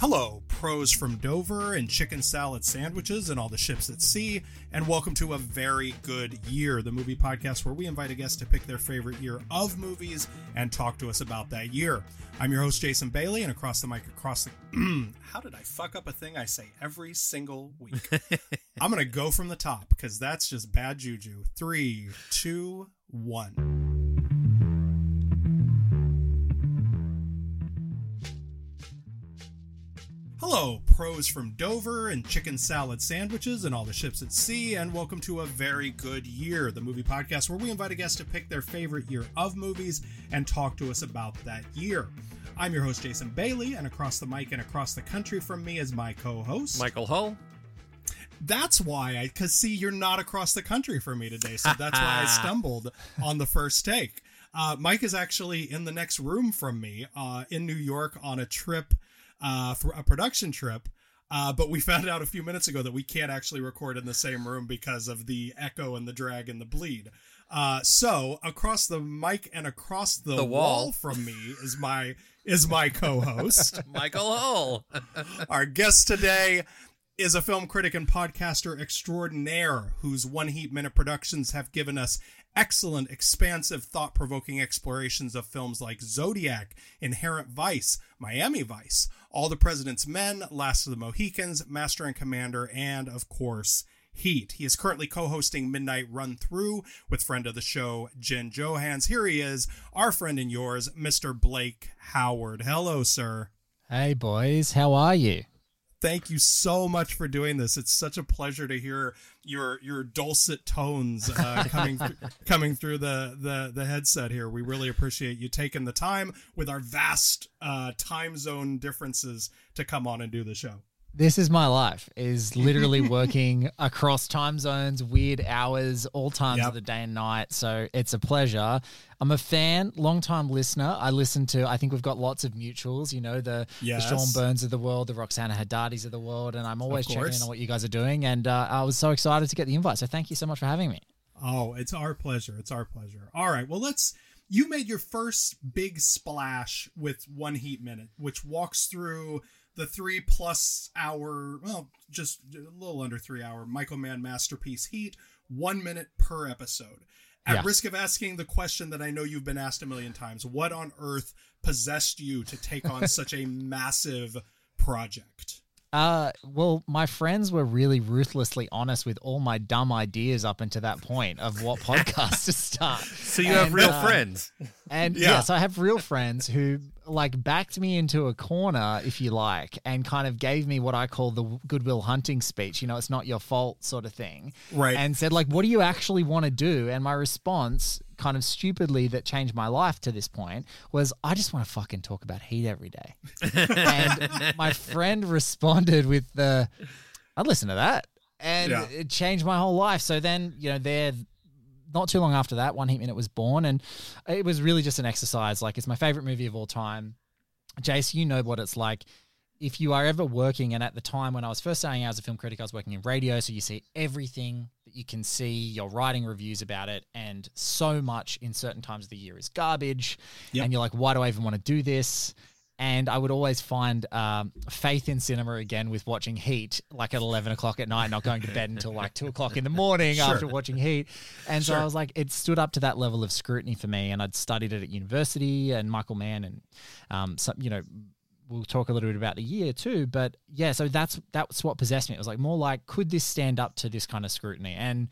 Hello, pros from Dover and chicken salad sandwiches and all the ships at sea, and welcome to a very good year, the movie podcast where we invite a guest to pick their favorite year of movies and talk to us about that year. I'm your host, Jason Bailey, and across the mic, across the. how did I fuck up a thing I say every single week? I'm going to go from the top because that's just bad juju. Three, two, one. Hello, pros from Dover and chicken salad sandwiches and all the ships at sea, and welcome to a very good year, the movie podcast where we invite a guest to pick their favorite year of movies and talk to us about that year. I'm your host, Jason Bailey, and across the mic and across the country from me is my co host, Michael Hull. That's why I, because see, you're not across the country from me today, so that's why I stumbled on the first take. Uh, Mike is actually in the next room from me uh, in New York on a trip uh, for a production trip. Uh, but we found out a few minutes ago that we can't actually record in the same room because of the echo and the drag and the bleed. Uh, so across the mic and across the, The wall. wall from me is my is my co-host. Michael Hull. Our guest today is a film critic and podcaster extraordinaire whose One Heat Minute productions have given us excellent, expansive, thought provoking explorations of films like Zodiac, Inherent Vice, Miami Vice, All the President's Men, Last of the Mohicans, Master and Commander, and of course, Heat. He is currently co hosting Midnight Run Through with friend of the show, Jen Johans. Here he is, our friend and yours, Mr. Blake Howard. Hello, sir. Hey boys, how are you? Thank you so much for doing this. It's such a pleasure to hear your your dulcet tones uh, coming th- coming through the, the the headset here. We really appreciate you taking the time with our vast uh, time zone differences to come on and do the show. This is my life. Is literally working across time zones, weird hours, all times Yep. of the day and night. So it's a pleasure. I'm a fan, long time listener. I listen to. I think we've got lots of mutuals. You know the, Yes. the Sean Burns of the world, the Roxana Hadadis of the world, and I'm always checking in on what you guys are doing. And uh, I was so excited to get the invite. So thank you so much for having me. Oh, it's our pleasure. It's our pleasure. All right. Well, let's. You made your first big splash with One Heat Minute, which walks through the three plus hour, well, just a little under three hour Michael Mann masterpiece Heat, one minute per episode. At Yeah. risk of asking the question that I know you've been asked a million times, what on earth possessed you to take on such a massive project? Uh, well, my friends were really ruthlessly honest with all my dumb ideas up until that point of what podcast to start. So you have real uh, friends. And Yeah. yes, I have real friends who like backed me into a corner, if you like, and kind of gave me what I call the goodwill hunting speech. You know, it's not your fault sort of thing. Right. And said, like, what do you actually want to do? And my response, kind of stupidly, that changed my life to this point was, I just want to fucking talk about heat every day. and my friend responded with the, I'd listen to that. And Yeah. it changed my whole life. So then, you know, they're not too long after that, One Heat Minute was born, and it was really just an exercise. Like it's my favorite movie of all time. Jace, you know what it's like. If you are ever working, and at the time when I was first starting out as a film critic, I was working in radio, so you see everything that you can see. You're writing reviews about it, and so much in certain times of the year is garbage. Yep. And you're like, why do I even want to do this? And I would always find um, faith in cinema again with watching Heat, like at 11 o'clock at night, not going to bed until like 2 o'clock in the morning Sure. after watching Heat. And so I was like, it stood up to that level of scrutiny for me. And I'd studied it at university and Michael Mann and, um, some, you know, we'll talk a little bit about the year too. But yeah, so that's that's what possessed me. It was like more like, could this stand up to this kind of scrutiny? And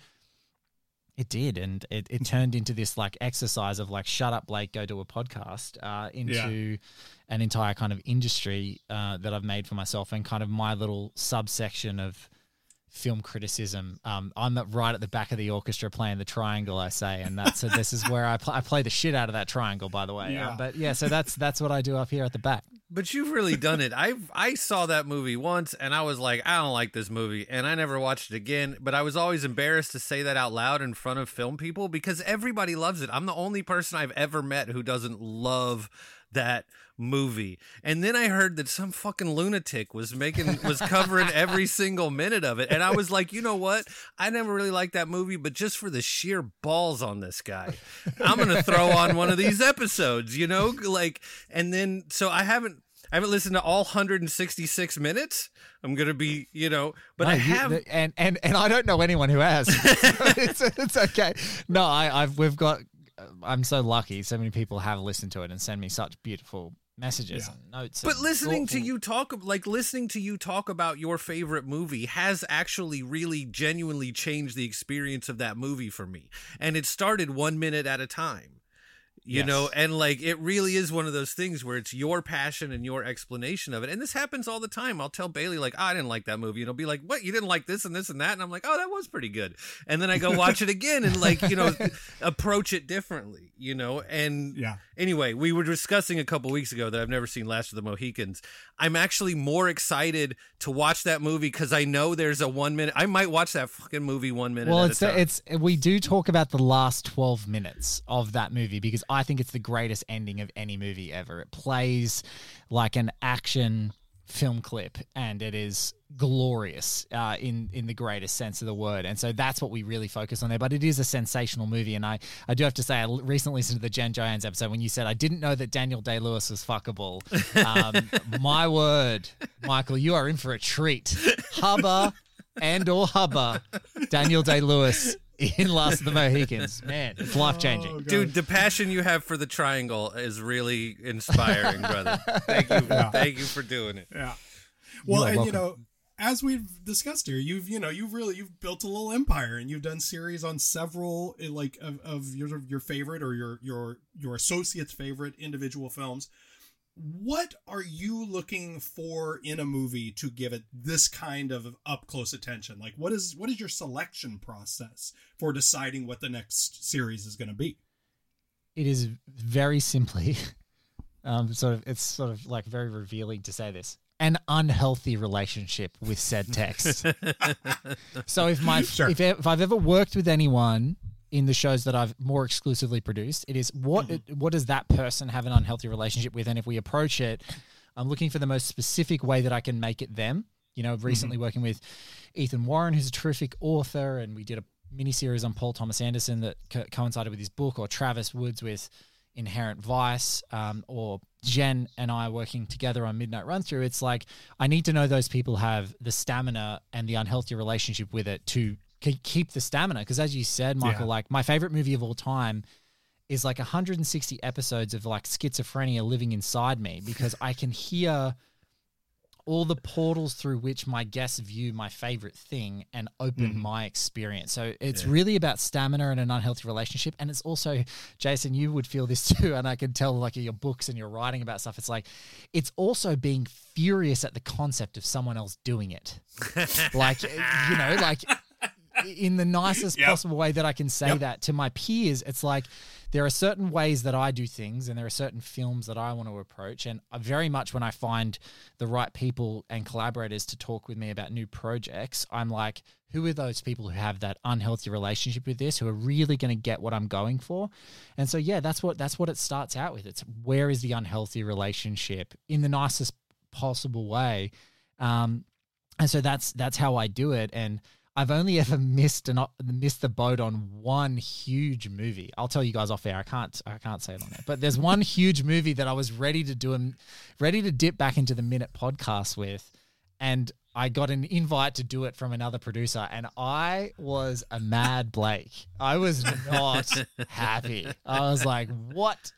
it did, and it, it turned into this like exercise of like, shut up, Blake, go do a podcast uh, into an entire kind of industry uh, that I've made for myself, and kind of my little subsection of film criticism. Um, I'm right at the back of the orchestra playing the triangle, I say, and that's so this is where I, pl- I play the shit out of that triangle, by the way. Yeah. Um, but yeah, so that's that's what I do up here at the back. But you've really done it. I I saw that movie once and I was like, I don't like this movie, and I never watched it again. But I was always embarrassed to say that out loud in front of film people because everybody loves it. I'm the only person I've ever met who doesn't love that movie. And then I heard that some fucking lunatic was making was covering every single minute of it. And I was like, you know what? I never really liked that movie, but just for the sheer balls on this guy, I'm gonna throw on one of these episodes, you know? Like and then so I haven't I haven't listened to all 166 minutes. I'm gonna be, you know, but No, I have. and and and I don't know anyone who has. It's, it's okay. No, I, I've we've got. I'm so lucky. So many people have listened to it and send me such beautiful messages Yeah. and notes. but and listening to you talk, like listening to you talk about your favorite movie, has actually really genuinely changed the experience of that movie for me. And it started one minute at a time. You Yes. know, and like it really is one of those things where it's your passion and your explanation of it. And this happens all the time. I'll tell Bailey, like, "Oh, I didn't like that movie. And he'll be like, What? You didn't like this and this and that? And I'm like, Oh, that was pretty good. And then I go watch it again and, like, you know, approach it differently, you know? And Yeah. Anyway, we were discussing a couple weeks ago that I've never seen Last of the Mohicans. I'm actually more excited to watch that movie because I know there's a one minute. I might watch that fucking movie one minute. Well, it's it's we do talk about the last 12 minutes of that movie because I think it's the greatest ending of any movie ever. It plays like an action film clip and it is glorious uh, in in the greatest sense of the word. And so that's what we really focus on there. But it is a sensational movie and I I do have to say I recently listened to the Jen Johans episode when you said I didn't know that Daniel Day Lewis was fuckable. Um, my word Michael you are in for a treat. Hubba and or hubba Daniel Day Lewis in Last of the Mohicans man it's life changing Oh, Dude, the passion you have for the triangle is really inspiring, brother. Thank you, Yeah. thank you for doing it. Yeah. Well, are and you know, as we've discussed here, you've you know you've really you've built a little empire, and you've done series on several eh, like of, of your your favorite or your your your associates' favorite individual films. What are you looking for in a movie to give it this kind of up close attention? Like, what is what is your selection process for deciding what the next series is going to be? it is very simply um sort of it's sort of like very revealing to say this an unhealthy relationship with said text so if my Sure. if, if i've ever worked with anyone in the shows that i've more exclusively produced it is what Mm-hmm. what does that person have an unhealthy relationship with and if we approach it i'm looking for the most specific way that i can make it them you know recently Mm-hmm. working with ethan warren who's a terrific author and we did a mini series on paul thomas anderson that co- coincided with his book or travis woods with inherent vice um, or jen and i working together on midnight run through it's like i need to know those people have the stamina and the unhealthy relationship with it to ke- keep the stamina because as you said michael Yeah. like my favorite movie of all time is like 160 episodes of like schizophrenia living inside me because i can hear all the portals through which my guests view my favorite thing and open Mhm. my experience. So it's Yeah. really about stamina and an unhealthy relationship. And it's also, Jason, you would feel this too. And I can tell, like, your books and you're writing about stuff, it's like, it's also being furious at the concept of someone else doing it. like, you know, like in the nicest Yep. possible way that I can say Yep. that to my peers. It's like there are certain ways that I do things, and there are certain films that I want to approach. And I very much when I find the right people and collaborators to talk with me about new projects, I'm like, who are those people who have that unhealthy relationship with this, who are really going to get what I'm going for? And so, yeah, that's what that's what it starts out with. It's where is the unhealthy relationship in the nicest possible way. Um, and so that's that's how I do it. And I've only ever missed an missed the boat on one huge movie. I'll tell you guys off air. I can't I can't say it on there. But there's one huge movie that I was ready to do and ready to dip back into the minute podcast with, and I got an invite to do it from another producer, and I was a mad Blake. I was not happy. I was like, what?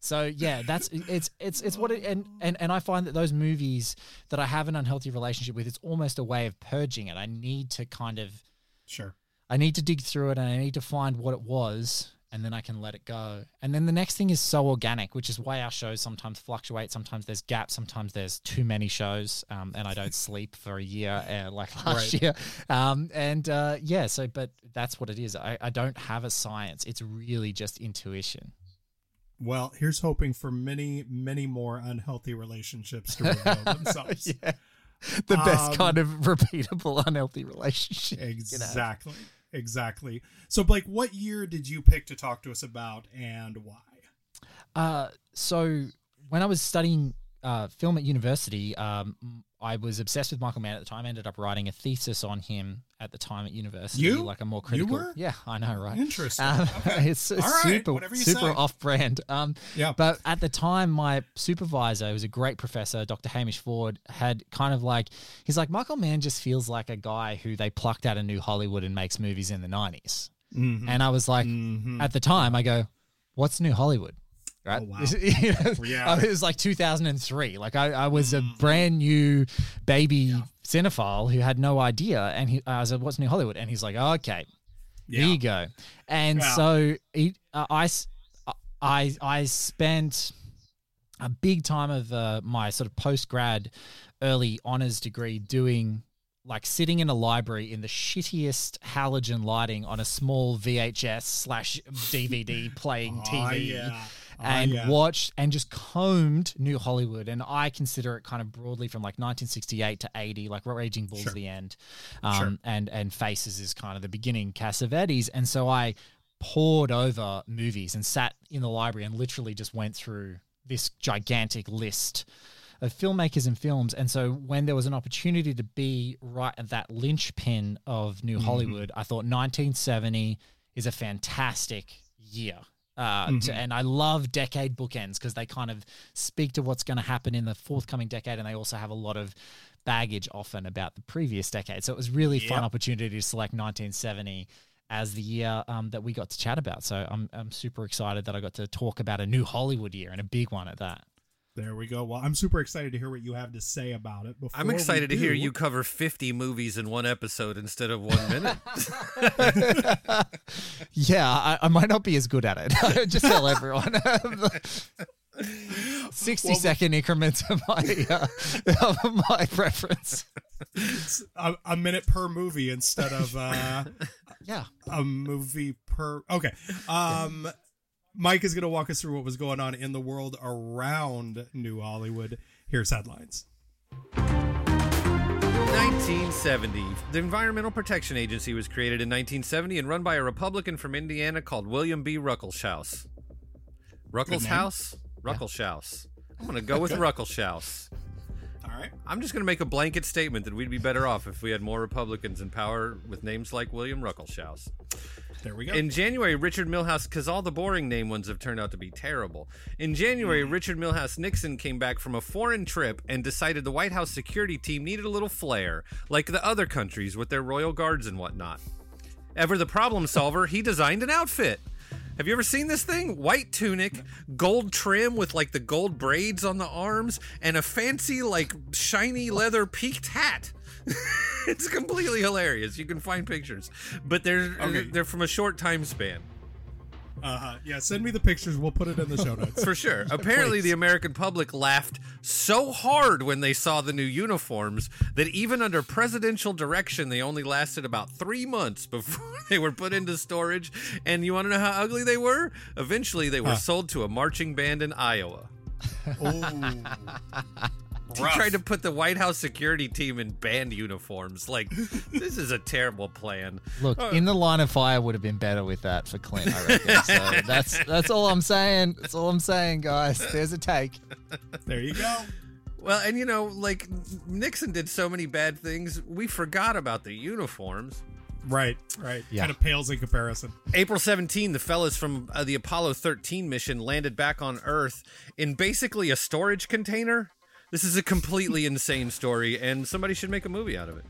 So yeah, that's it's it's it's what it and, and and I find that those movies that I have an unhealthy relationship with, it's almost a way of purging it. I need to kind of Sure. I need to dig through it and I need to find what it was and then I can let it go. And then the next thing is so organic, which is why our shows sometimes fluctuate. Sometimes there's gaps. Sometimes there's too many shows, um, and I don't sleep for a year uh, like last Right. year. Um, and uh, yeah, so but that's what it is. I, I don't have a science. It's really just intuition. Well, here's hoping for many, many more unhealthy relationships to reveal themselves. yeah. The best Um, kind of repeatable unhealthy relationship. you know. Exactly. Exactly. So, Blake, what year did you pick to talk to us about and why? Uh, so when I was studying uh, film at university, um, I was obsessed with Michael Mann at the time. I ended up writing a thesis on him at the time at university. You? like a more critical. You were? Yeah, I know, right? Interesting. Um, Okay. it's, All it's right, super super say. off brand. Um, Yeah. but at the time, my supervisor, who was a great professor, Dr. Hamish Ford, had kind of like he's like Michael Mann just feels like a guy who they plucked out of New Hollywood and makes movies in the 90s Mhm. And I was like, Mhm. at the time, I go, "What's New Hollywood?" Right? Oh, wow. You know, Yeah. Mm-hmm. It was like 2003. Like I, I was a brand new baby cinephile who had no idea, and he, I was like, "What's New Hollywood?" And he's like, oh, "Okay, Yeah. there you go." And Yeah. so he, uh, I, s- I, I spent a big time of uh, my sort of post grad, early honors degree doing like sitting in a library in the shittiest halogen lighting on a small VHS slash DVD playing Oh, TV. yeah. Oh, And yeah. watched and just combed New Hollywood, and I consider it kind of broadly from like 1968 to 80, like Raging Bull's Sure. the end, um, Sure. and and Faces is kind of the beginning, Cassavetes, and so I poured over movies and sat in the library and literally just went through this gigantic list of filmmakers and films. And so when there was an opportunity to be right at that linchpin of New Hollywood, I thought 1970 is a fantastic year. Uh, to, and I love decade bookends because they kind of speak to what's going to happen in the forthcoming decade, and they also have a lot of baggage often about the previous decade. So it was really fun opportunity to select 1970 as the year um, that we got to chat about. So I'm I'm super excited that I got to talk about a new Hollywood year and a big one at that. There we go. Well, I'm super excited to hear what you have to say about it. Before I'm we excited to hear you cover 50 movies in one episode instead of one minute. Yeah, I, I might not be as good at it. Just tell everyone. 60 second increments of my uh, of my preference. a, a minute per movie instead of uh, Yeah. a movie per. Okay. Um, Mike is going to walk us through what was going on in the world around New Hollywood. Here's headlines. 1970. The Environmental Protection Agency was created in 1970 and run by a Republican from Indiana called William B. Ruckelshaus. Ruckelshaus? Ruckelshaus. I'm going to go with Ruckelshaus. All right. I'm just going to make a blanket statement that we'd be better off if we had more Republicans in power with names like William Ruckelshaus. There we go. In January, Richard Milhous, because all the boring name ones have turned out to be terrible. In January, mm-hmm. Richard Milhous Nixon came back from a foreign trip and decided the White House security team needed a little flair, like the other countries with their royal guards and whatnot. Ever the problem solver, he designed an outfit. Have you ever seen this thing? White tunic, gold trim with like the gold braids on the arms, and a fancy, like shiny leather peaked hat. it's completely hilarious. You can find pictures, but they're Okay. they're from a short time span. uh-huh. Yeah, send me the pictures. We'll put it in the show notes. For sure. Apparently, the American public laughed so hard when they saw the new uniforms that even under presidential direction, they only lasted about three months before they were put into storage. And you want to know how ugly they were? Eventually, they were Huh. sold to a marching band in Iowa. Ooh. He Rough. tried to put the White House security team in band uniforms. Like, this is a terrible plan. Look, in the line of fire would have been better with that for Clint, I reckon. So that's that's all I'm saying. That's all I'm saying, guys. There's a take. There you go. Well, and you know, like Nixon did so many bad things, we forgot about the uniforms. Right, right. Yeah. Kind of pales in comparison. April 17, the fellas from uh, the Apollo 13 mission landed back on Earth in basically a storage container. This is a completely insane story, and somebody should make a movie out of it.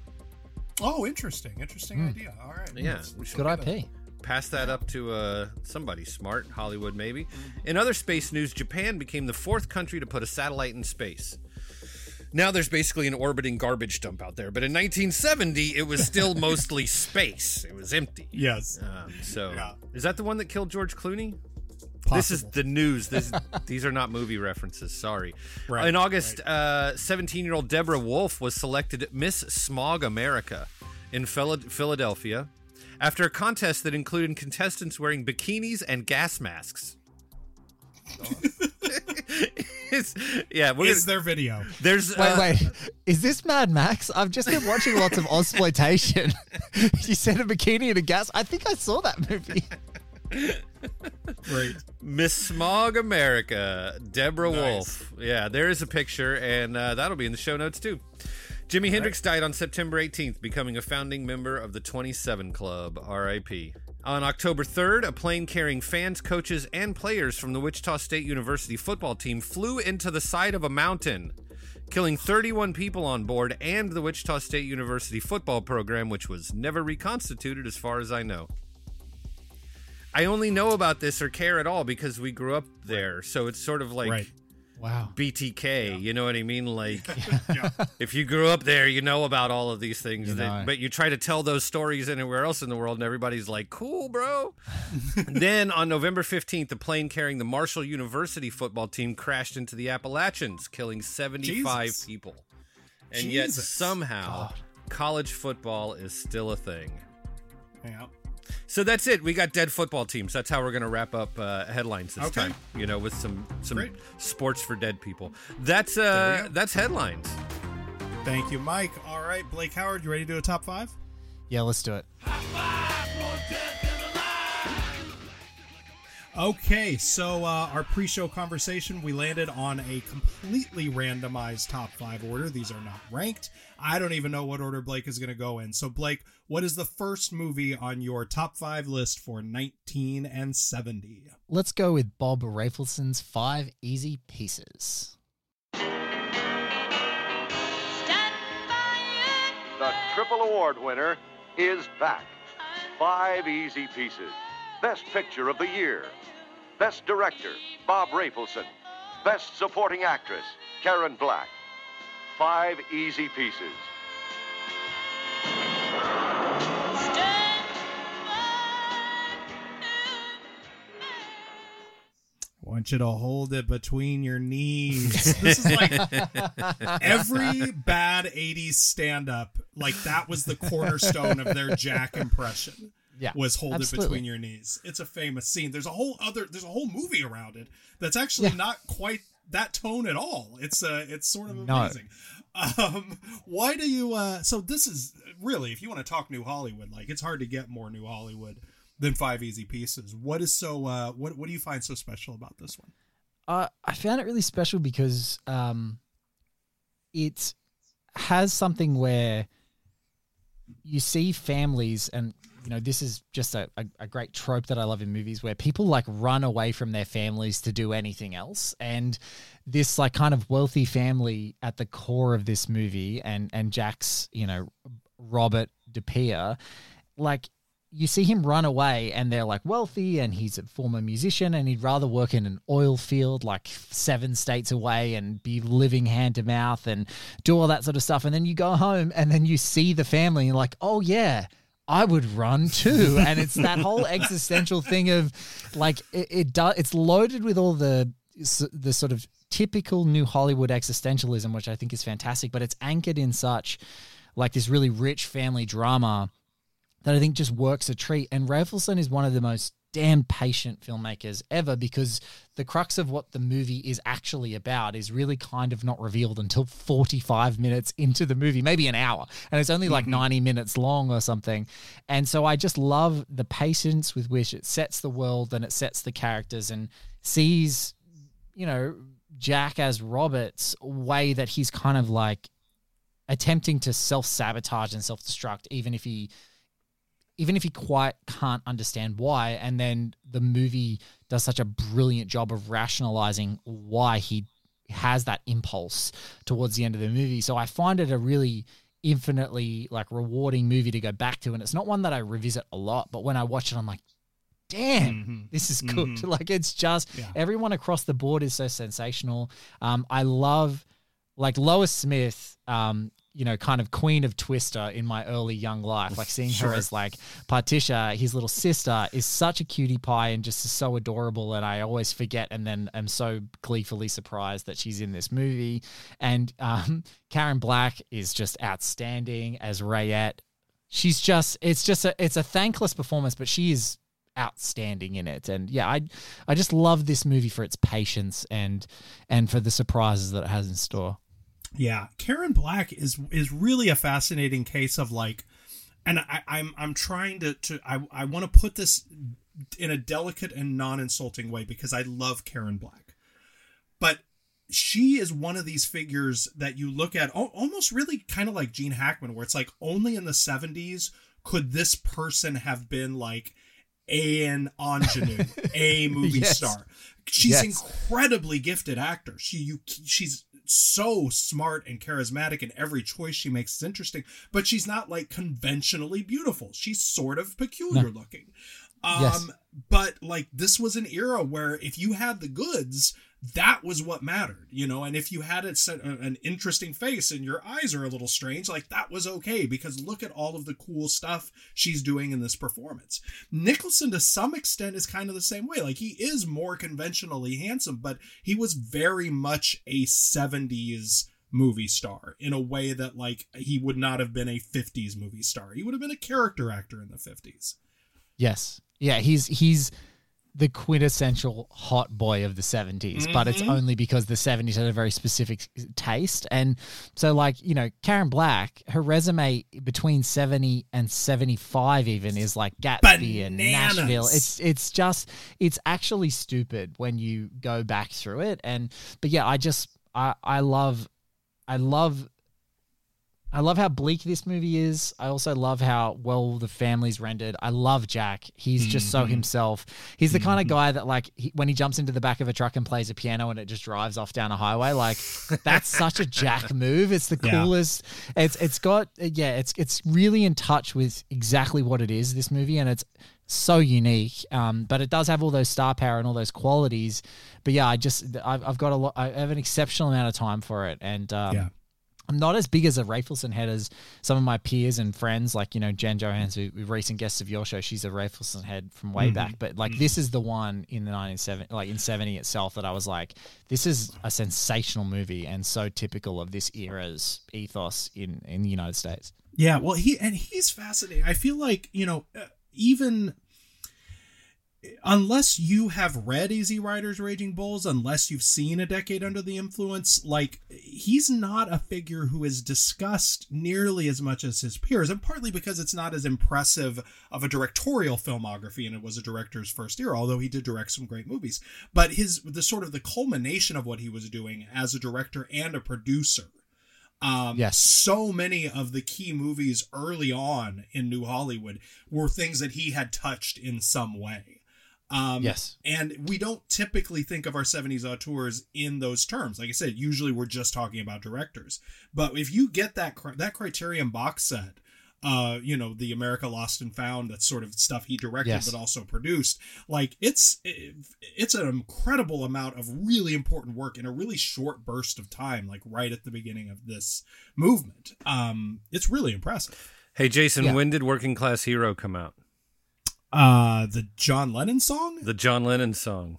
Oh, interesting. Interesting idea. All right. Yeah, we should Good get IP. Pass that up to uh, somebody smart, Hollywood maybe. In other space news, Japan became the fourth country to put a satellite in space. Now there's basically an orbiting garbage dump out there, but in 1970 it was still mostly space. It was empty. Yes. Um, so, Yeah. is that the one that killed George Clooney? Possible. This is the news. This, these are not movie references. Sorry. Right, In August, 17 year old Deborah Wolf was selected Miss Smog America in Philadelphia after a contest that included contestants wearing bikinis and gas masks. It's- yeah, we're is gonna, there video? there's Wait, uh, wait. Is this Mad Max? I've just been watching lots of exploitation. you said a bikini and a gas. I think I saw that movie. Right. Miss Smog America, Deborah Nice. Wolf. Yeah, there is a picture, and uh, that'll be in the show notes too. Jimi Hendrix died on September 18th, becoming a founding member of the 27 Club, RIP. On October 3rd, a plane carrying fans, coaches, and players from the Wichita State University football team flew into the side of a mountain, killing 31 people on board and the Wichita State University football program, which was never reconstituted as far as I know. I only know about this or care at all because we grew up there. So it's sort of like Right. Wow. BTK, you know what I mean? Like Yeah. if you grew up there, you know about all of these things. You that, but you try to tell those stories anywhere else in the world, and everybody's like, "Cool, bro." then on November fifteenth, a plane carrying the Marshall University football team crashed into the Appalachians, killing seventy-five Jesus. people. And yet Jesus. somehow, college football is still a thing. yeah. So that's it. We got dead football teams. That's how we're going to wrap up uh, headlines this Okay. time. You know, with some some Great. sports for dead people. That's uh that's headlines. Thank you, Mike. All right, Blake Howard, you ready to do a top five? Yeah, let's do it. Okay, so uh, our pre-show conversation, we landed on a completely randomized top five order. These are not ranked. I don't even know what order Blake is going to go in. So, Blake, what is the first movie on your top five list for 19 and 70? Let's go with Bob Rafelson's Five Easy Pieces. The triple award winner is back. Five easy pieces. Best picture of the year. Best director, Bob Rafelson. Best supporting actress, Karen Black. Five easy pieces. I want you to hold it between your knees. This is like every bad 80s stand up, like that was the cornerstone of their Jack impression. Yeah, was hold absolutely. it between your knees. It's a famous scene. There's a whole other there's a whole movie around it that's actually Yeah. not quite that tone at all. It's uh it's sort of No. amazing. Um why do you uh so this is really if you want to talk new Hollywood, like it's hard to get more new Hollywood than five easy pieces. What is so uh what what do you find so special about this one? Uh, I found it really special because um, it has something where you see families, and you know, this is just a, a, a great trope that I love in movies where people like run away from their families to do anything else. And this like kind of wealthy family at the core of this movie, and and Jack's, you know, Robert Dupea, like you see him run away and they're like wealthy and he's a former musician and he'd rather work in an oil field like seven states away and be living hand to mouth and do all that sort of stuff and then you go home and then you see the family and like oh yeah I would run too, and it's that whole existential thing of like it, it does. It's loaded with all the the sort of typical new Hollywood existentialism, which I think is fantastic. But it's anchored in such like this really rich family drama that I think just works a treat. And Rafelson is one of the most damn patient filmmakers ever because the crux of what the movie is actually about is really kind of not revealed until 45 minutes into the movie, maybe an hour. And it's only like mm-hmm. 90 minutes long or something. And so I just love the patience with which it sets the world and it sets the characters and sees, you know, Jack as Robert's way that he's kind of like attempting to self sabotage and self destruct, even if he even if he quite can't understand why, and then the movie does such a brilliant job of rationalizing why he has that impulse towards the end of the movie. So I find it a really infinitely like rewarding movie to go back to, and it's not one that I revisit a lot, but when I watch it, I'm like, damn, Mhm. this is good. Mhm. Like it's just Yeah. everyone across the board is so sensational. Um, I love like Lois Smith, um, you know, kind of queen of Twister in my early young life. Like seeing Sure. her as like Patricia, his little sister, is such a cutie pie and just is so adorable. And I always forget and then am so gleefully surprised that she's in this movie. And um, Karen Black is just outstanding as Rayette. She's just it's just a it's a thankless performance, but she is outstanding in it and yeah i i just love this movie for its patience and and for the surprises that it has in store Yeah, Karen Black is is really a fascinating case of like, and I, I'm I'm trying to to I I want to put this in a delicate and non-insulting way because I love Karen Black. But she is one of these figures that you look at almost really kind of like Gene Hackman where it's like only in the 70s could this person have been like an ingenue, a movie Yes. star. She's Yes. incredibly gifted actor. She you she's so smart and charismatic and every choice she makes is interesting, but she's not like conventionally beautiful. She's sort of peculiar looking. Um Yes. but like this was an era where if you had the goods, that was what mattered, you know, and if you had it set, an interesting face and your eyes are a little strange, like that was okay because look at all of the cool stuff she's doing in this performance. Nicholson to some extent is kind of the same way. Like he is more conventionally handsome, but he was very much a 70s movie star in a way that like he would not have been a 50s movie star. He would have been a character actor in the 50s. Yes. Yeah, he's he's the quintessential hot boy of the 70s, but it's Mhm. only because the 70s had a very specific taste. And so, like, you know, Karen Black, her resume between 70 and 75 even is like Gatsby and Nashville. It's it's just it's actually stupid when you go back through it. And but yeah, I just I I love I love I love how bleak this movie is. I also love how well the family's rendered. I love Jack. He's just so Mhm. himself. He's the kind of Mhm. guy that, like, he, when he jumps into the back of a truck and plays a piano and it just drives off down a highway, like, that's such a Jack move. It's the Yeah. coolest. It's it's got yeah. It's it's really in touch with exactly what it is. This movie and it's so unique. Um, but it does have all those star power and all those qualities. But yeah, I just I've, I've got a lot. I have an exceptional amount of time for it, and um, Yeah. I'm not as big as a Rafelson head as some of my peers and friends, like you know Jen Johans, who, who recent guests of your show. She's a Rafelson head from way Mhm. back, but like this is the one in the 1970, like in 70 itself, that I was like, this is a sensational movie and so typical of this era's ethos in in the United States. Yeah, well, he and he's fascinating. I feel like you know, uh, even unless you have read Easy Riders, Raging Bulls, unless you've seen A Decade Under the Influence, like he's not a figure who is discussed nearly as much as his peers, and partly because it's not as impressive of a directorial filmography, and it was a director's first year, although he did direct some great movies. But his the sort of the culmination of what he was doing as a director and a producer um, Yes. so many of the key movies early on in New Hollywood were things that he had touched in some way. Um, Yes. And we don't typically think of our 70s auteurs in those terms. Like I said, usually we're just talking about directors. But if you get that that Criterion box set, uh, you know, the America Lost and Found, that sort of stuff he directed Yes. but also produced, like it's it's an incredible amount of really important work in a really short burst of time, like right at the beginning of this movement. Um, it's really impressive. Hey, Jason, Yeah. when did Working Class Hero come out? Uh, the John Lennon song, The John Lennon song.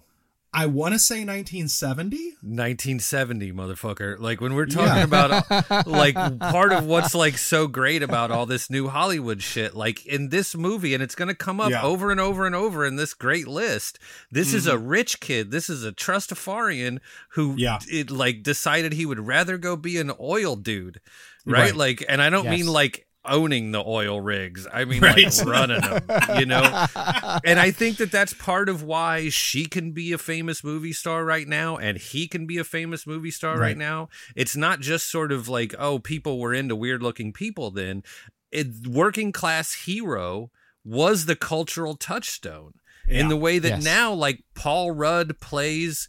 I want to say 1970. 1970, motherfucker. Like when we're talking Yeah. about like part of what's like so great about all this new Hollywood shit, like in this movie, and it's gonna come up Yeah. over and over and over in this great list. This is a rich kid. This is a trustafarian who Yeah. it like decided he would rather go be an oil dude. Right? Right. Like and I don't Yes. mean like owning the oil rigs. I mean Right. like running them, you know? and I think that that's part of why she can be a famous movie star right now, and he can be a famous movie star right, Right. now. It's not just sort of like, oh, people were into weird looking people then. It, working class hero was the cultural touchstone in the way that Yes. now, like Paul Rudd plays.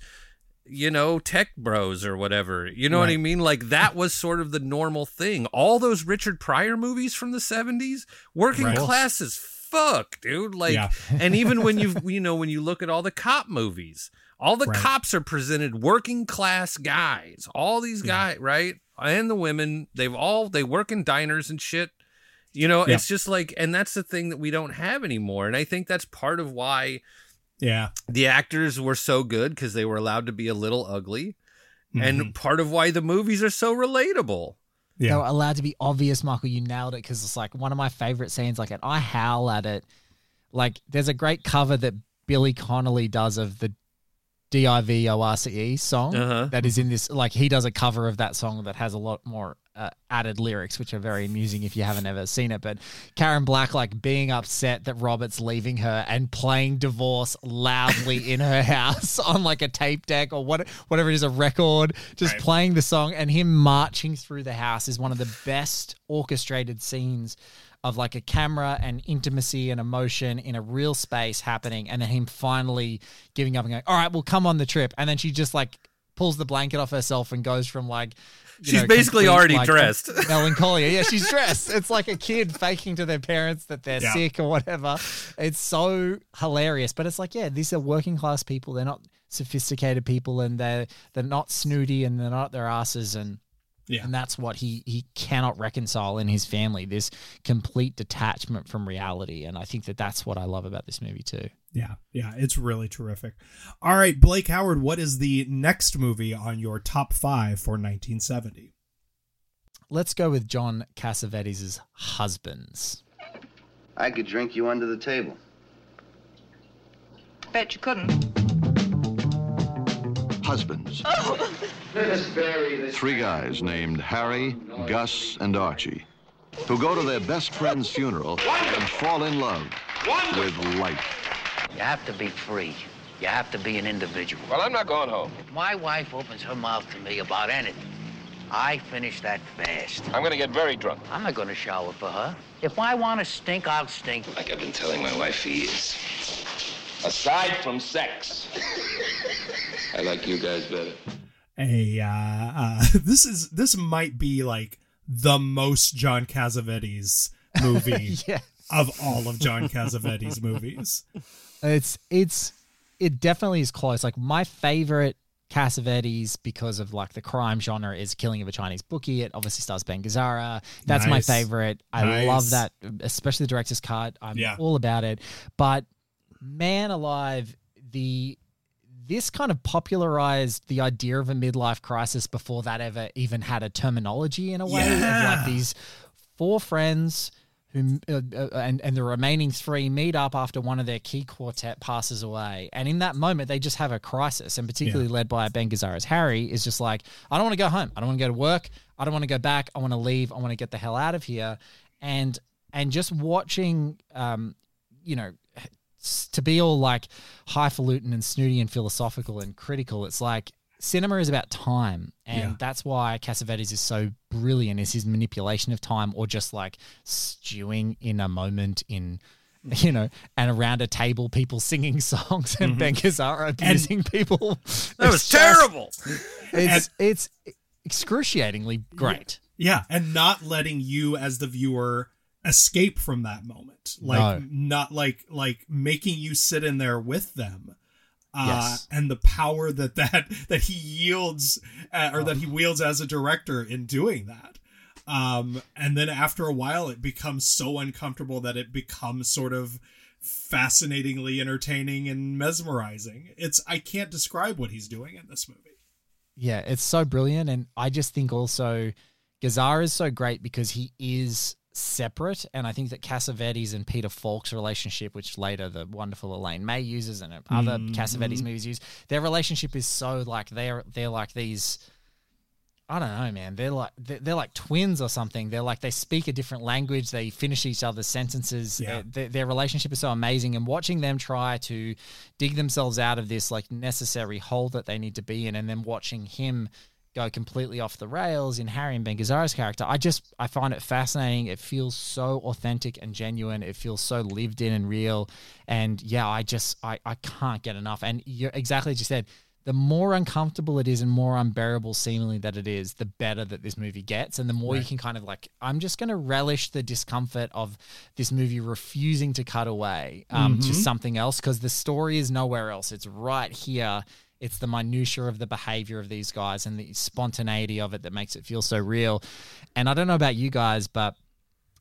You know, tech bros or whatever. You know what I mean? Like that was sort of the normal thing. All those Richard Pryor movies from the 70s, working Right. class as fuck, dude. Like Yeah. and even when you you know when you look at all the cop movies all the Right. cops are presented working class guys all these Yeah. guys right and the women they've all they work in diners and shit you know Yeah. it's just like and that's the thing that we don't have anymore and i think that's part of why Yeah. the actors were so good because they were allowed to be a little ugly Mhm. and part of why the movies are so relatable They yeah. were allowed to be obvious, Michael. You nailed it because it's like one of my favorite scenes. Like, and I howl at it. Like, there's a great cover that Billy Connolly does of the D I V O R C E song Uh-huh. that is in this. Like he does a cover of that song that has a lot more uh, added lyrics, which are very amusing if you haven't ever seen it. But Karen Black like being upset that Robert's leaving her and playing divorce loudly in her house on like a tape deck or what whatever it is, a record, just Right. playing the song and him marching through the house is one of the best orchestrated scenes of like a camera and intimacy and emotion in a real space happening and then him finally giving up and going all right we'll come on the trip. And then she just like pulls the blanket off herself and goes from like you She's basically complete, already like, dressed. melancholia. Yeah she's dressed. It's like a kid faking to their parents that they're Yeah. sick or whatever. It's so hilarious but it's like yeah these are working class people. They're not sophisticated people and they're they're not snooty and they're not their asses and Yeah. and that's what he he cannot reconcile in his family this complete detachment from reality and i think that that's what i love about this movie too Yeah, yeah, it's really terrific. All right, Blake Howard, what is the next movie on your top five for 1970? let's go with john cassavetes' husbands I could drink you under the table. Bet you couldn't. Husbands. Three guys named Harry, Gus, and Archie who go to their best friend's funeral and fall in love with life. You have to be free. You have to be an individual. Well, I'm not going home. If my wife opens her mouth to me about anything, I finish that fast. I'm going to get very drunk. I'm not going to shower for her. If I want to stink, I'll stink. Like I've been telling my wife for years. Aside from sex, I like you guys better. A uh, uh, this is this might be like the most John Cassavetes movie yeah of all of John Cassavetes movies. it's it's it definitely is close like my favorite Cassavetes because of like the crime genre is Killing of a Chinese Bookie. It obviously stars Ben Gazzara. That's my favorite. I Nice. love that, especially the director's cut. I'm Yeah. all about it. But man alive, the this kind of popularized the idea of a midlife crisis before that ever even had a terminology in a way. Of like these four friends who uh, uh, and and the remaining three meet up after one of their key quartet passes away, and in that moment they just have a crisis, and particularly led by Ben Gazzara's Harry is just like, I don't want to go home, I don't want to go to work, I don't want to go back, I want to leave, I want to get the hell out of here, and and just watching, um, you know. To be all like highfalutin and snooty and philosophical and critical, it's like cinema is about time, and Yeah. that's why Cassavetes is so brilliant. Is his manipulation of time, or just like stewing in a moment in, you know, and around a table, people singing songs and mm-hmm. Ben Gazzara abusing people. That was just- terrible. It's it's excruciatingly great. Yeah, and not letting you as the viewer escape from that moment. Like No. not like like making you sit in there with them. Uh, Yes. and the power that that that he yields uh, or that he wields as a director in doing that. Um, and then after a while, it becomes so uncomfortable that it becomes sort of fascinatingly entertaining and mesmerizing. It's I can't describe what he's doing in this movie. Yeah, it's so brilliant, and I just think also Gazzara is so great because he is separate, and I think that Cassavetes and Peter Falk's relationship, which later the wonderful Elaine May uses and other mm-hmm. Cassavetes movies use, their relationship is so like they're they're like these. I don't know, man. They're like they're, they're like twins or something. They're like they speak a different language. They finish each other's sentences. Yeah. Their, their relationship is so amazing, and watching them try to dig themselves out of this like necessary hole that they need to be in, and then watching him go completely off the rails in Harry and Ben Gazzara's character, I just I find it fascinating. It feels so authentic and genuine. It feels so lived in and real. And yeah, I just I, I can't get enough. And you're exactly as you said, the more uncomfortable it is and more unbearable seemingly that it is, the better that this movie gets. And the more you can kind of like, I'm just going to relish the discomfort of this movie refusing to cut away um, to something else because the story is nowhere else. It's right here. It's the minutia of the behavior of these guys and the spontaneity of it that makes it feel so real. And I don't know about you guys, but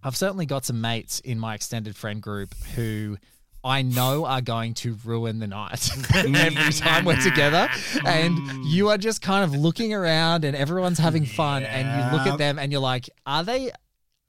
I've certainly got some mates in my extended friend group who I know are going to ruin the night every time we're together. And you are just kind of looking around and everyone's having fun. And you look at them and you're like, are they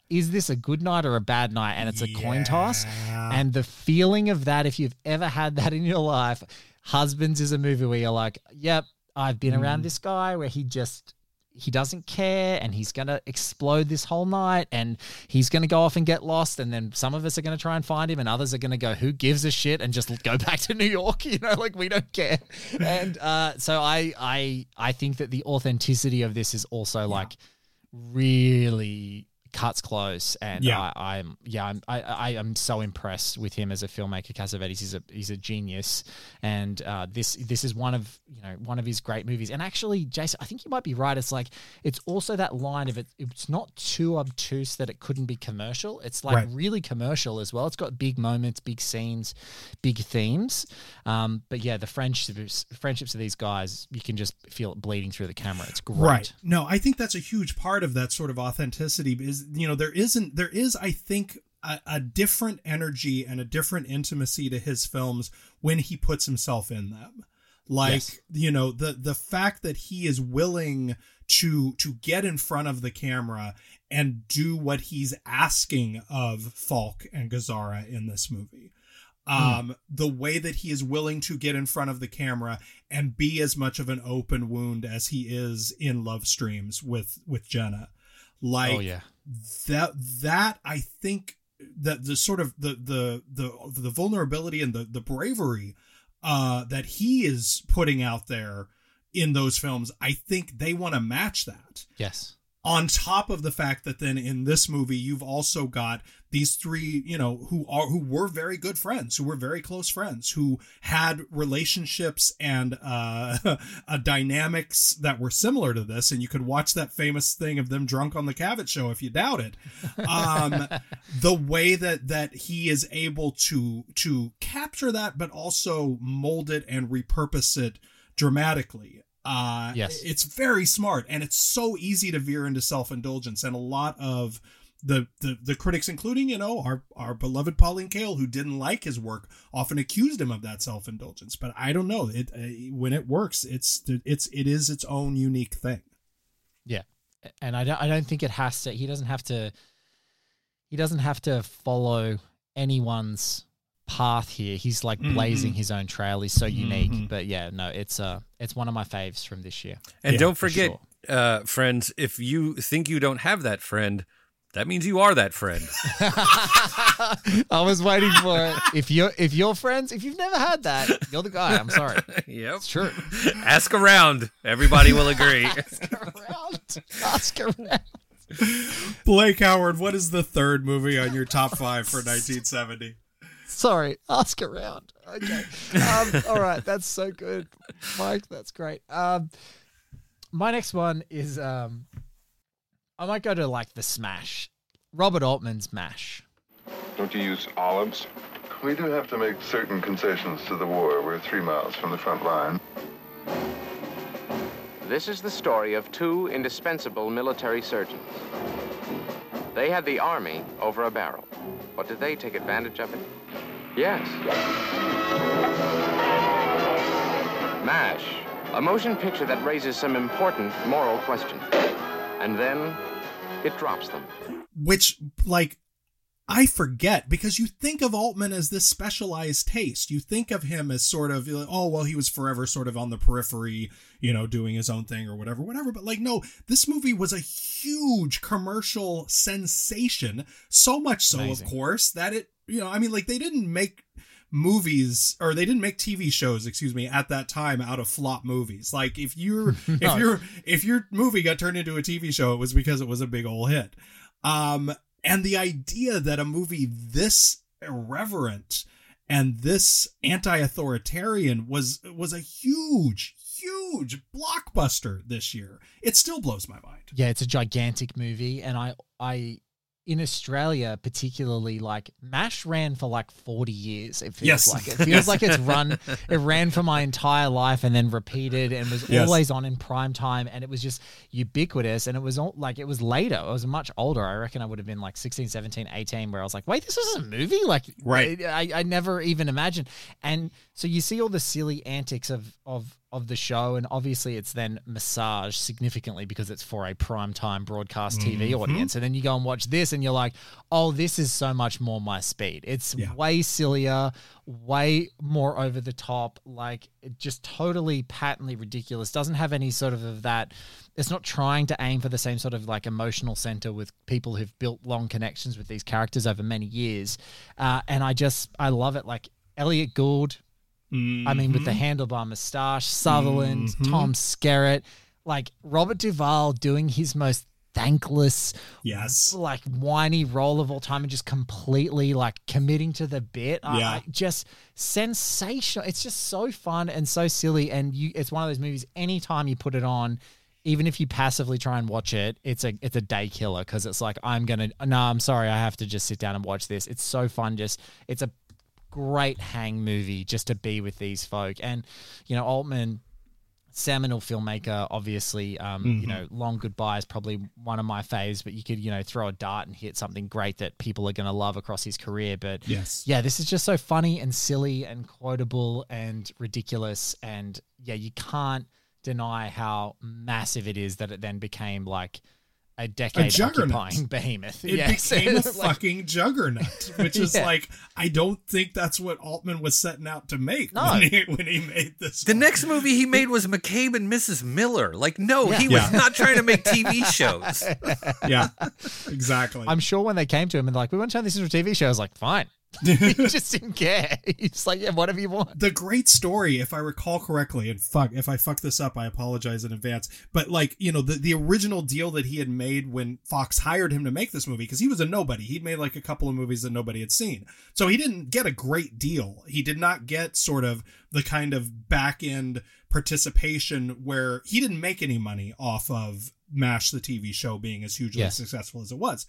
is this a good night or a bad night? And it's a coin toss. And the feeling of that, if you've ever had that in your life, Husbands is a movie where you're like, yep, I've been Mm. around this guy where he just he doesn't care and he's going to explode this whole night and he's going to go off and get lost and then some of us are going to try and find him and others are going to go who gives a shit? and just go back to New York you know like we don't care. And uh, so I I I think that the authenticity of this is also like really cuts close and Yeah. I, I'm yeah I'm, I I am so impressed with him as a filmmaker Cassavetes. He's a he's a genius. And uh, this this is one of you know one of his great movies. And actually Jason I think you might be right. It's like it's also that line of it it's not too obtuse that it couldn't be commercial. It's like Right. really commercial as well. It's got big moments big scenes big themes. Um, but yeah the friendships friendships of these guys you can just feel it bleeding through the camera. It's great. Right. No, I think that's a huge part of that sort of authenticity is you know there isn't there is I think a, a different energy and a different intimacy to his films when he puts himself in them. Like Yes. you know the the fact that he is willing to to get in front of the camera and do what he's asking of Falk and Gazzara in this movie um the way that he is willing to get in front of the camera and be as much of an open wound as he is in love streams with with Gena like oh yeah. that that i think that the sort of the the the the vulnerability and the the bravery uh that he is putting out there in those films i think they want to match that. Yes. On top of the fact that then in this movie you've also got these three you know who are who were very good friends who were very close friends who had relationships and uh, dynamics that were similar to this. And you could watch that famous thing of them drunk on the Cavett show if you doubt it. Um the way that that he is able to to capture that but also mold it and repurpose it dramatically. Uh Yes. it's very smart and it's so easy to veer into self-indulgence and a lot of the, the the critics including you know our our beloved Pauline Kael who didn't like his work often accused him of that self-indulgence but I don't know it uh, when it works it's it's it is its own unique thing Yeah, and I don't. I don't think it has to. He doesn't have to. He doesn't have to follow anyone's path here. He's like blazing his own trail. He's so unique. Mhm. But yeah, no, it's uh, it's one of my faves from this year. And Yeah, don't for forget, sure. uh, friends, if you think you don't have that friend, that means you are that friend. I was waiting for it. If you're if you're friends, if you've never had that, you're the guy. I'm sorry. yep. It's true. Ask around. Everybody will agree. Ask around. Ask around. Blake Howard what is the third movie on your top 5 for 1970 Sorry, ask around. Okay. Um, all right, that's so good, Mike. That's great. Um, my next one is um, I might go to like the Smash, Robert Altman's Mash. Don't you use olives? We do have to make certain concessions to the war. We're three miles from the front line. This is the story of two indispensable military surgeons. They had the army over a barrel. But did they take advantage of it? Yes. MASH, a motion picture that raises some important moral questions. And then it drops them. which like I forget because you think of Altman as this specialized taste. You think of him as sort of oh well he was forever sort of on the periphery, you know, doing his own thing or whatever, whatever. But like no, this movie was a huge commercial sensation. So much so, Amazing. of course, that it you know I mean like they didn't make movies or they didn't make TV shows, excuse me, at that time out of flop movies. Like if you're if your if your movie got turned into a TV show, it was because it was a big old hit. Um and the idea that a movie this irreverent and this anti-authoritarian was was a huge huge blockbuster this year. It still blows my mind. Yeah, it's a gigantic movie, and I I in Australia particularly like Mash ran for like forty years. It feels Yes. like it feels Yes. like it's run. It ran for my entire life and then repeated and was Yes. always on in prime time, and it was just ubiquitous. And it was all like it was later. I was much older. I reckon I would have been like 16, 17, 18, where I was like, wait, this is a movie. Like, Right. I, I never even imagined. And so you see all the silly antics of of of the show, and obviously it's then massaged significantly because it's for a primetime broadcast TV Mhm. audience. And then you go and watch this, and you're like, oh, this is so much more my speed. It's Yeah. way sillier, way more over the top, like just totally patently ridiculous. Doesn't have any sort of of that. It's not trying to aim for the same sort of like emotional center with people who've built long connections with these characters over many years. Uh, and I just I love it. Like Elliot Gould, I mean, with the handlebar mustache, Sutherland, Mhm. Tom Skerritt, like Robert Duvall doing his most thankless, Yes. like whiny role of all time and just completely like committing to the bit. Yeah. I, just sensational. It's just so fun and so silly. And you, it's one of those movies. Anytime you put it on, even if you passively try and watch it, it's a it's a day killer because it's like I'm gonna. No, I'm sorry, I have to just sit down and watch this. It's so fun. Just it's a great hang movie just to be with these folk. And you know, Altman seminal filmmaker obviously um you Mhm. know long goodbye is probably one of my faves but you could you know throw a dart and hit something great that people are going to love across his career but Yes. yeah this is just so funny and silly and quotable and ridiculous and yeah you can't deny how massive it is that it then became like a decade juggernaut. occupying behemoth It Yes. became a Like- fucking juggernaut, which is Yeah. like I don't think that's what Altman was setting out to make No. when, he, when he made this. The next movie he made was McCabe and Mrs. Miller. Like, no, he Yeah. was not trying to make TV shows. yeah, exactly. I'm sure when they came to him and like, we want to turn this into a TV show, I was like, fine. He just didn't care. He's like, yeah, whatever you want. the great story, if I recall correctly, and fuck, if I fuck this up, I apologize in advance. But like, you know, the, the original deal that he had made when Fox hired him to make this movie, because he was a nobody. He'd made like a couple of movies that nobody had seen. So he didn't get a great deal. He did not get sort of the kind of back end participation where he didn't make any money off of MASH, the TV show, being as hugely Yes. successful as it was.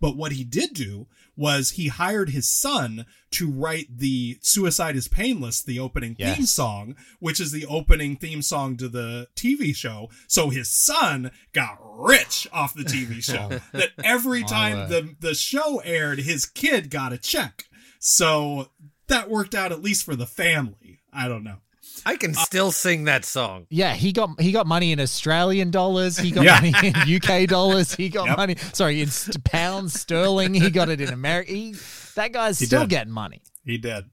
But what he did do was he hired his son to write the Suicide is Painless, the opening theme song, which is the opening theme song to the TV show. So his son got rich off the TV show. that every time the, the show aired, his kid got a check. So that worked out at least for the family. I don't know. I can still sing that song. Yeah, he got he got money in Australian dollars. He got Yeah. money in UK dollars. He got Yep. money. Sorry, in st- pounds sterling. He got it in America. He, that guy's He still did. getting money. He did.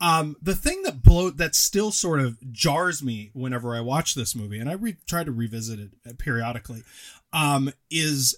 Um, the thing that blow that still sort of jars me whenever I watch this movie, and I re- try to revisit it periodically, um, is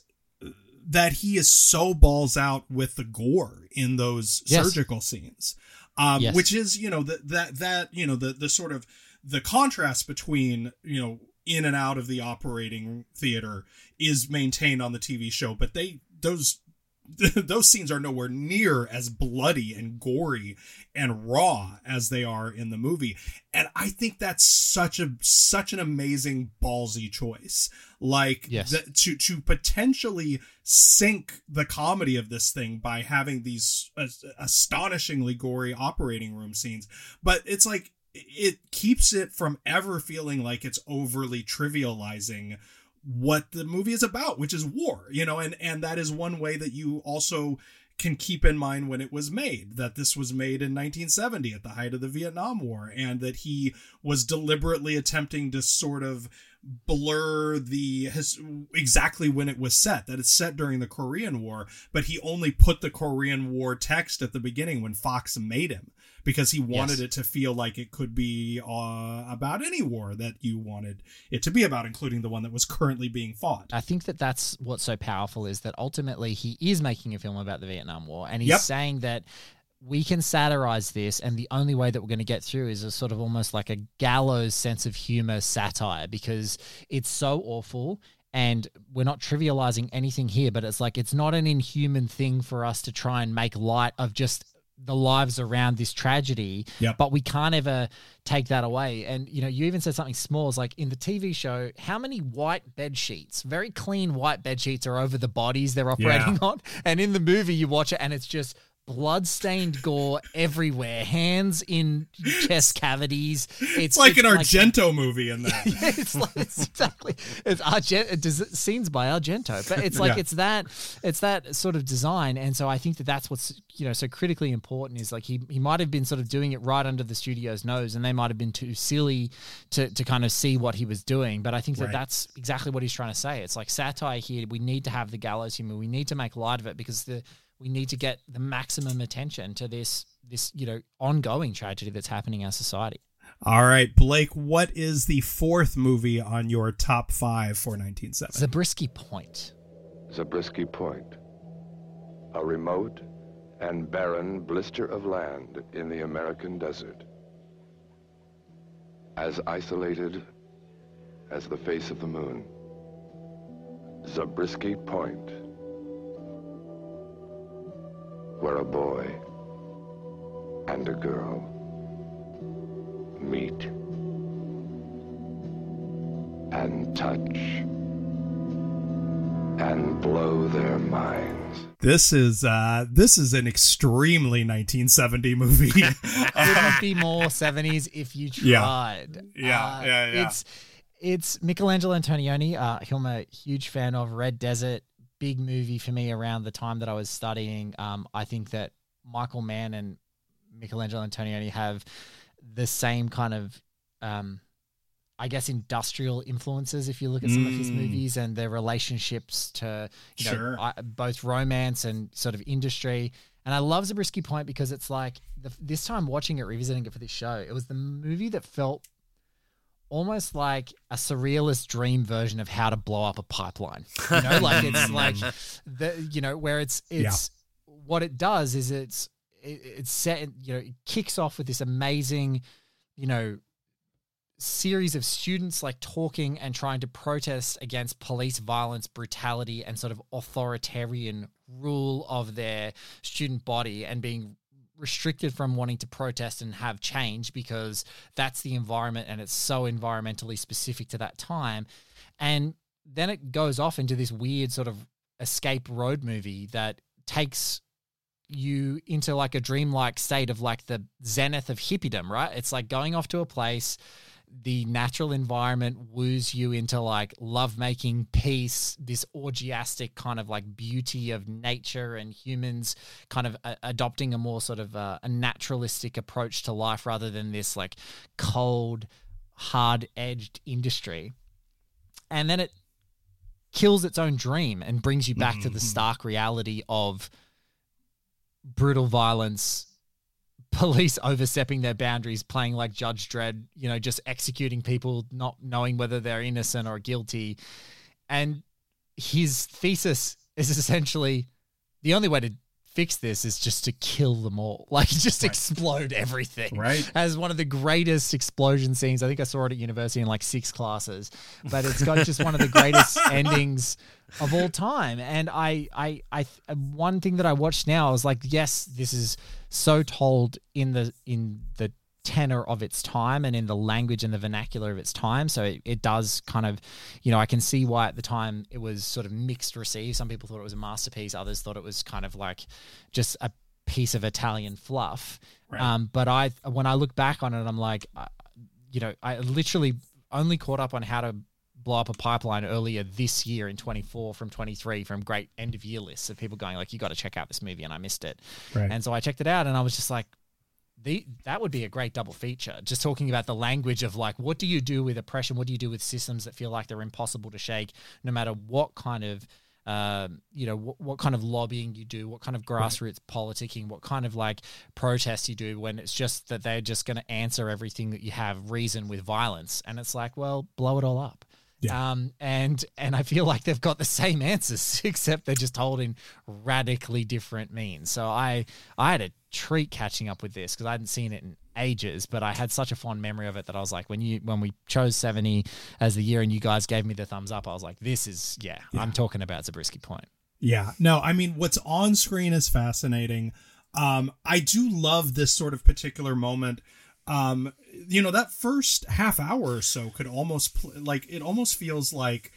that he is so balls out with the gore in those Yes. surgical scenes, um, Yes. which is you know that that that you know the the sort of the contrast between you know in and out of the operating theater is maintained on the TV show, but they those those scenes are nowhere near as bloody and gory and raw as they are in the movie. And i think that's such a such an amazing ballsy choice. Like Yes. the, to to potentially sink the comedy of this thing by having these as- astonishingly gory operating room scenes. But it's like it keeps it from ever feeling like it's overly trivializing what the movie is about, which is war, you know, and and that is one way that you also can keep in mind when it was made that this was made in 1970 at the height of the Vietnam War and that he was deliberately attempting to sort of blur the his exactly when it was set that it's set during the Korean War but he only put the Korean War text at the beginning when Fox made him because he wanted Yes. it to feel like it could be uh, about any war that you wanted it to be about including the one that was currently being fought I think that that's what's so powerful is that ultimately he is making a film about the Vietnam War, and he's Yep. saying that we can satirize this, and the only way that we're going to get through is a sort of almost like a gallows sense of humor satire because it's so awful. And we're not trivializing anything here, but it's like it's not an inhuman thing for us to try and make light of just the lives around this tragedy. Yep. But we can't ever take that away. And you know, you even said something small. is like in the TV show, how many white bed sheets, very clean white bed sheets, are over the bodies they're operating on? And in the movie, you watch it and it's just blood-stained gore everywhere, hands in chest cavities. It's, It's like an Argento movie in that. yeah, it's like it's exactly it's Argento it does scenes by Argento, but it's like Yeah. it's that it's that sort of design, and so I think that that's what's you know so critically important is like he he might have been sort of doing it right under the studio's nose, and they might have been too silly to to kind of see what he was doing, but I think that Right. that's exactly what he's trying to say. It's like satire here. We need to have the gallows humor. We need to make light of it because the we need to get the maximum attention to this this you know ongoing tragedy that's happening in our society. All right, Blake, what is the fourth movie on your top five for 1970? Zabriskie Point. Zabriskie Point, a remote and barren blister of land in the American desert. As isolated as the face of the moon. Zabriskie Point, where a boy and a girl meet and touch and blow their minds. This is uh this is an extremely 1970 movie. Couldn't be more 70s if you Yeah. tried. Yeah, Uh, yeah, yeah. It's it's Michelangelo Antonioni, uh, who I'm a huge fan of. Red Desert, big movie for me around the time that I was studying. Um, I think that Michael Mann and Michelangelo Antonioni have the same kind of, um, I guess, industrial influences. If you look at some of his Mm. movies and their relationships to, you know, Sure. I, both romance and sort of industry. And I love Zabriskie Point because it's like the, this time watching it, revisiting it for this show, it was the movie that felt almost like a surrealist dream version of how to blow up a pipeline. You know, like it's like the you know where it's Yeah. it's what it does is it's it, it's set you know it kicks off with this amazing you know series of students like talking and trying to protest against police violence, brutality, and sort of authoritarian rule of their student body and being restricted from wanting to protest and have change because that's the environment and it's so environmentally specific to that time. And then it goes off into this weird sort of escape road movie that takes you into like a dreamlike state of like the zenith of hippiedom, right? It's like going off to a place, the natural environment woos you into like lovemaking, peace, this orgiastic kind of like beauty of nature and humans kind of a- adopting a more sort of uh, a naturalistic approach to life rather than this like cold, hard edged industry. And then it kills its own dream and brings you back to the stark reality of brutal violence, police overstepping their boundaries, playing like Judge Dredd, you know, just executing people, not knowing whether they're innocent or guilty. And his thesis is essentially the only way to fix this is just to kill them all, like just explode everything. Right. Has one of the greatest explosion scenes. I think I saw it at university in like six classes, but it's got just one of the greatest endings of all time. And I, I, I, one thing that I watched now, I was like, yes, this is so told in the in the tenor of its time and in the language and the vernacular of its time. So it, it does kind of, you know, I can see why at the time it was sort of mixed received. Some people thought it was a masterpiece, others thought it was kind of like just a piece of Italian fluff. Right. Um, but I, when I look back on it, I'm like, uh, you know, I literally only caught up on how to blow up a pipeline earlier this year in 24 from 23 from great end of year lists of people going like you got to check out this movie and I missed it. Right. And so I checked it out and I was just like the that would be a great double feature. Just talking about the language of like what do you do with oppression? What do you do with systems that feel like they're impossible to shake no matter what kind of um, you know what, what kind of lobbying you do, what kind of grassroots politicking, what kind of like protests you do when it's just that they're just going to answer everything that you have reason with violence, and it's like, well, blow it all up. Yeah. Um, and and I feel like they've got the same answers, except they're just holding radically different means. So I I had a treat catching up with this because I hadn't seen it in ages, but I had such a fond memory of it that I was like, when you when we chose seventy as the year and you guys gave me the thumbs up, I was like, this is yeah, I'm talking about Zabriskie Point. Yeah. No, I mean, what's on screen is fascinating. Um, I do love this sort of particular moment. Um, you know, that first half hour or so could almost pl- like it almost feels like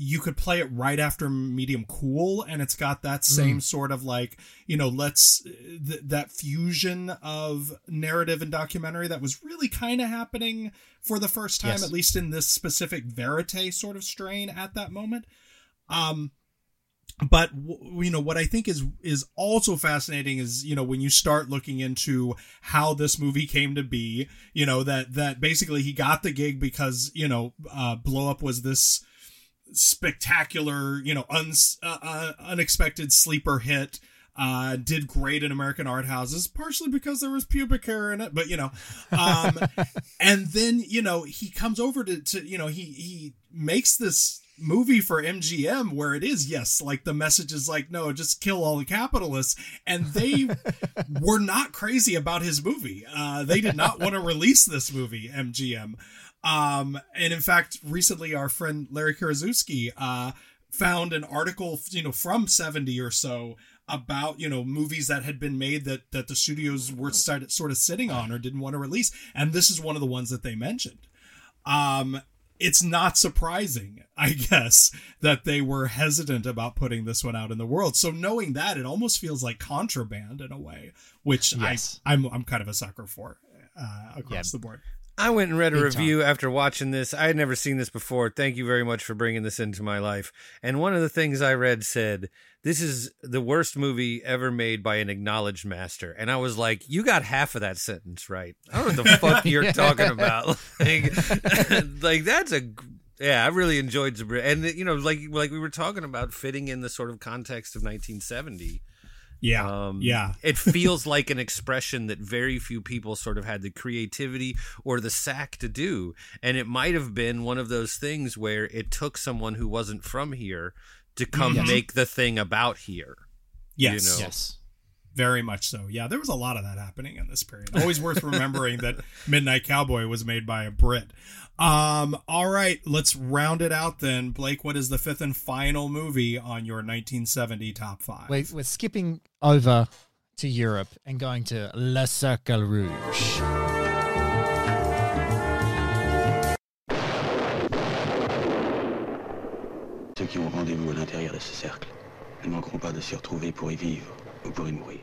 you could play it right after medium cool and it's got that same Mm. sort of like you know let's th- that fusion of narrative and documentary that was really kind of happening for the first time Yes. at least in this specific verite sort of strain at that moment um but you know what i think is is also fascinating is you know when you start looking into how this movie came to be you know that that basically he got the gig because you know uh blow up was this spectacular you know uns uh, uh, unexpected sleeper hit uh did great in american art houses partially because there was pubic hair in it but you know um and then you know he comes over to, to you know he he makes this movie for MGM where it is yes like the message is like no just kill all the capitalists. And they were not crazy about his movie. Uh they did not want to release this movie MGM um and in fact recently our friend Larry Karaszewski uh found an article you know from 70 or so about you know movies that had been made that that the studios were started, sort of sitting on or didn't want to release. And this is one of the ones that they mentioned. Um it's not surprising i guess that they were hesitant about putting this one out in the world. So knowing that it almost feels like contraband in a way which Yes. I, I'm, I'm kind of a sucker for uh, across the board I went and read a review after watching this. I had never seen this before. Thank you very much for bringing this into my life. And one of the things I read said, This is the worst movie ever made by an acknowledged master. And I was like, You got half of that sentence right. I don't know what the fuck you're talking about. Like, like, that's a. Yeah, I really enjoyed Zabri. And, you know, like like we were talking about fitting in the sort of context of 1970. Yeah Um, yeah it feels like an expression that very few people sort of had the creativity or the sack to do. And it might have been one of those things where it took someone who wasn't from here to come Yes. make the thing about here. yes You know? Yes. Very much so. Yeah, there was a lot of that happening in this period. Always worth remembering that Midnight Cowboy was made by a Brit. Um, all right, let's round it out then. Blake, what is the fifth and final movie on your 1970 top five? We're, we're skipping over to Europe and going to Le Cercle Rouge. Ceux qui ont rendez-vous à l'intérieur de ce cercle ne manqueront pas de s'y retrouver pour y vivre ou pour y mourir.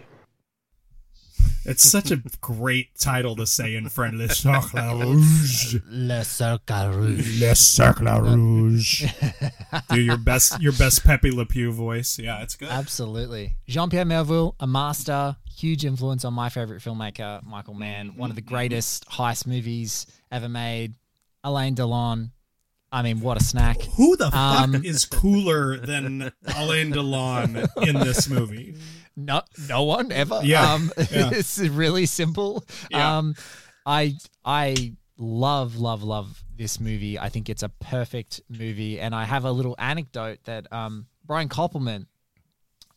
It's such a great title to say in French. Le Cercle Rouge. Le Cercle Rouge. Le Cercle Rouge. Do your best, your best Pepe Le Pew voice. Yeah, it's good. Absolutely. Jean Pierre Melville, a master, huge influence on my favorite filmmaker, Michael Mann, one of the greatest heist movies ever made. Alain Delon. I mean, what a snack. Who the fuck Um, is cooler than Alain Delon in this movie? No, no one ever. Yeah, um, yeah. it's really simple. Yeah. Um, I I love love love this movie. I think it's a perfect movie, and I have a little anecdote that um, Brian Koppelman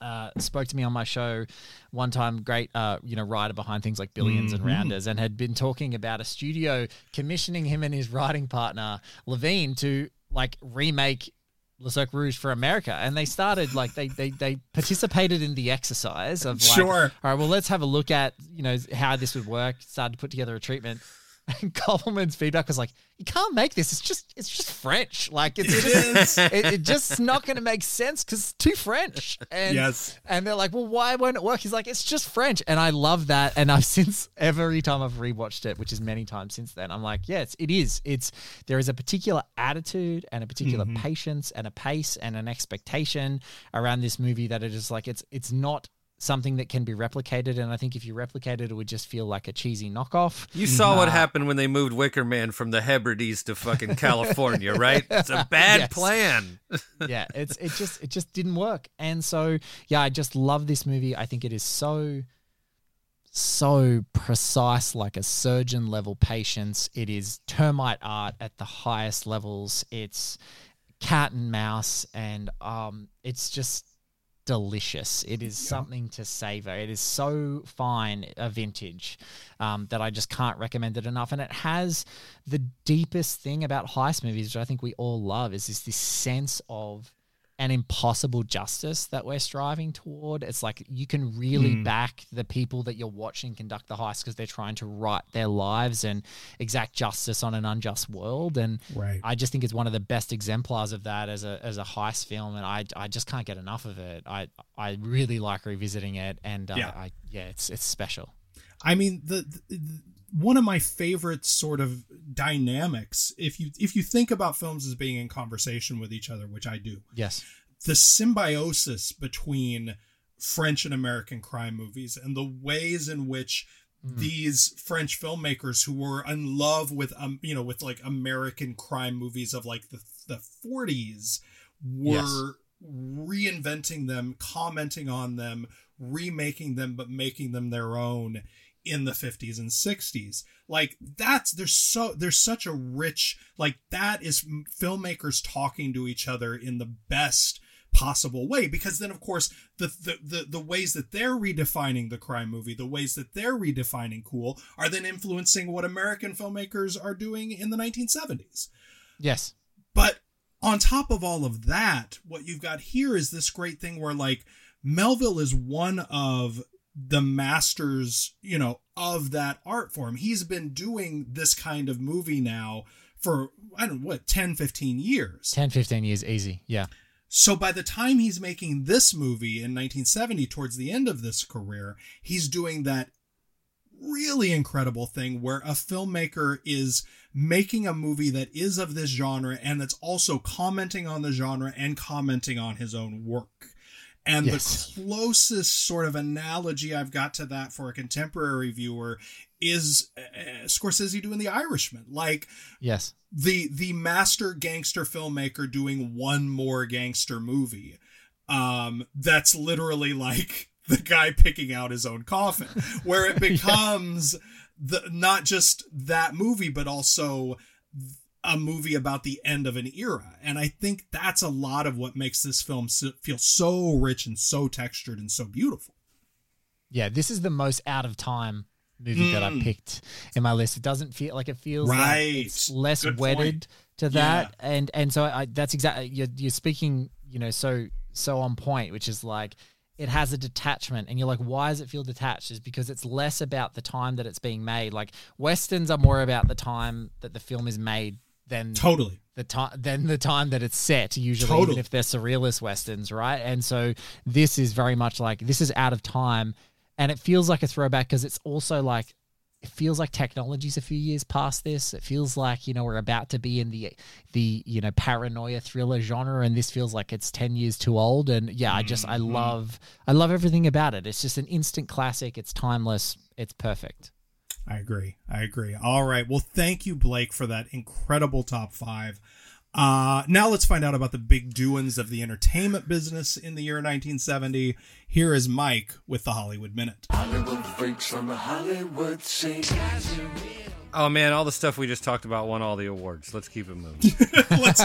uh, spoke to me on my show one time. Great, uh, you know, writer behind things like Billions and Mhm. Rounders, and had been talking about a studio commissioning him and his writing partner Levien to like remake Le Cercle Rouge for America, and they started like they they they participated in the exercise of like, Sure. all right, well, let's have a look at you know how this would work. Started to put together a treatment. And Koppelman's feedback was like, "You can't make this. It's just, it's just French. Like it's It just, it, it just not going to make sense because it's too French." And, Yes. And they're like, "Well, why won't it work?" He's like, "It's just French." And I love that. And I've since every time I've rewatched it, which is many times since then, I'm like, "Yes, it is. It's there is a particular attitude and a particular Mhm. patience and a pace and an expectation around this movie that it is like it's it's not." Something that can be replicated, and I think if you replicate it, it would just feel like a cheesy knockoff. You saw what Uh, happened when they moved Wicker Man from the Hebrides to fucking California, right? It's a bad Yes. plan. yeah, it's it just it just didn't work. And so yeah, I just love this movie. I think it is so so precise like a surgeon level patience. It is termite art at the highest levels. It's cat and mouse and um it's just delicious. It is something to savor. It is so fine a vintage um, that I just can't recommend it enough. And it has the deepest thing about heist movies, which I think we all love, is this this sense of an impossible justice that we're striving toward. It's like you can really Mm. back the people that you're watching conduct the heist because they're trying to right their lives and exact justice on an unjust world. And Right. I just think it's one of the best exemplars of that as a as a heist film, and I I just can't get enough of it. I I really like revisiting it, and uh, Yeah. I yeah, it's it's special. I mean, the, the one of my favorite sort of dynamics, if you if you think about films as being in conversation with each other, which I do, Yes. the symbiosis between French and American crime movies and the ways in which these French filmmakers who were in love with um you know with like American crime movies of like the the 40s were reinventing them, commenting on them, remaking them but making them their own in the 50s and 60s. Like that's there's so there's such a rich like that is filmmakers talking to each other in the best possible way because then of course the, the the the ways that they're redefining the crime movie the ways that they're redefining cool are then influencing what american filmmakers are doing in the 1970s Yes. but on top of all of that, what you've got here is this great thing where like Melville is one of the masters, you know, of that art form. He's been doing this kind of movie now for I don't know what 10 15 years. 10, 15 years easy. Yeah. So by the time he's making this movie in 1970 towards the end of this career, he's doing that really incredible thing where a filmmaker is making a movie that is of this genre and that's also commenting on the genre and commenting on his own work. And Yes. the closest sort of analogy I've got to that for a contemporary viewer is uh, Scorsese doing The Irishman. Like Yes. the the master gangster filmmaker doing one more gangster movie um that's literally like the guy picking out his own coffin where it becomes the not just that movie but also a movie about the end of an era and i think that's a lot of what makes this film so, feel so rich and so textured and so beautiful Yeah, this is the most out of time movie that I Mm. picked in my list. It doesn't feel like it feels like Right. it's less Good wedded point. to that, and and so I, that's exactly you're, you're speaking, you know, so so on point, which is like it has a detachment, and you're like, why does it feel detached? Is because it's less about the time that it's being made. Like westerns are more about the time that the film is made than Totally. the time than the time that it's set usually Totally. even if they're surrealist westerns right and so this is very much like this is out of time and it feels like a throwback because it's also like it feels like technology's a few years past this it feels like you know we're about to be in the the you know paranoia thriller genre and this feels like it's 10 years too old and yeah i just i Mhm. love i love everything about it it's just an instant classic it's timeless it's perfect I agree. I agree. All right. Well, thank you, Blake, for that incredible top five. Uh, now let's find out about the big doings of the entertainment business in the year 1970. Here is Mike with the Hollywood Minute. Hollywood freaks on the Hollywood scene. Oh man, all the stuff we just talked about won all the awards. Let's keep it moving. let's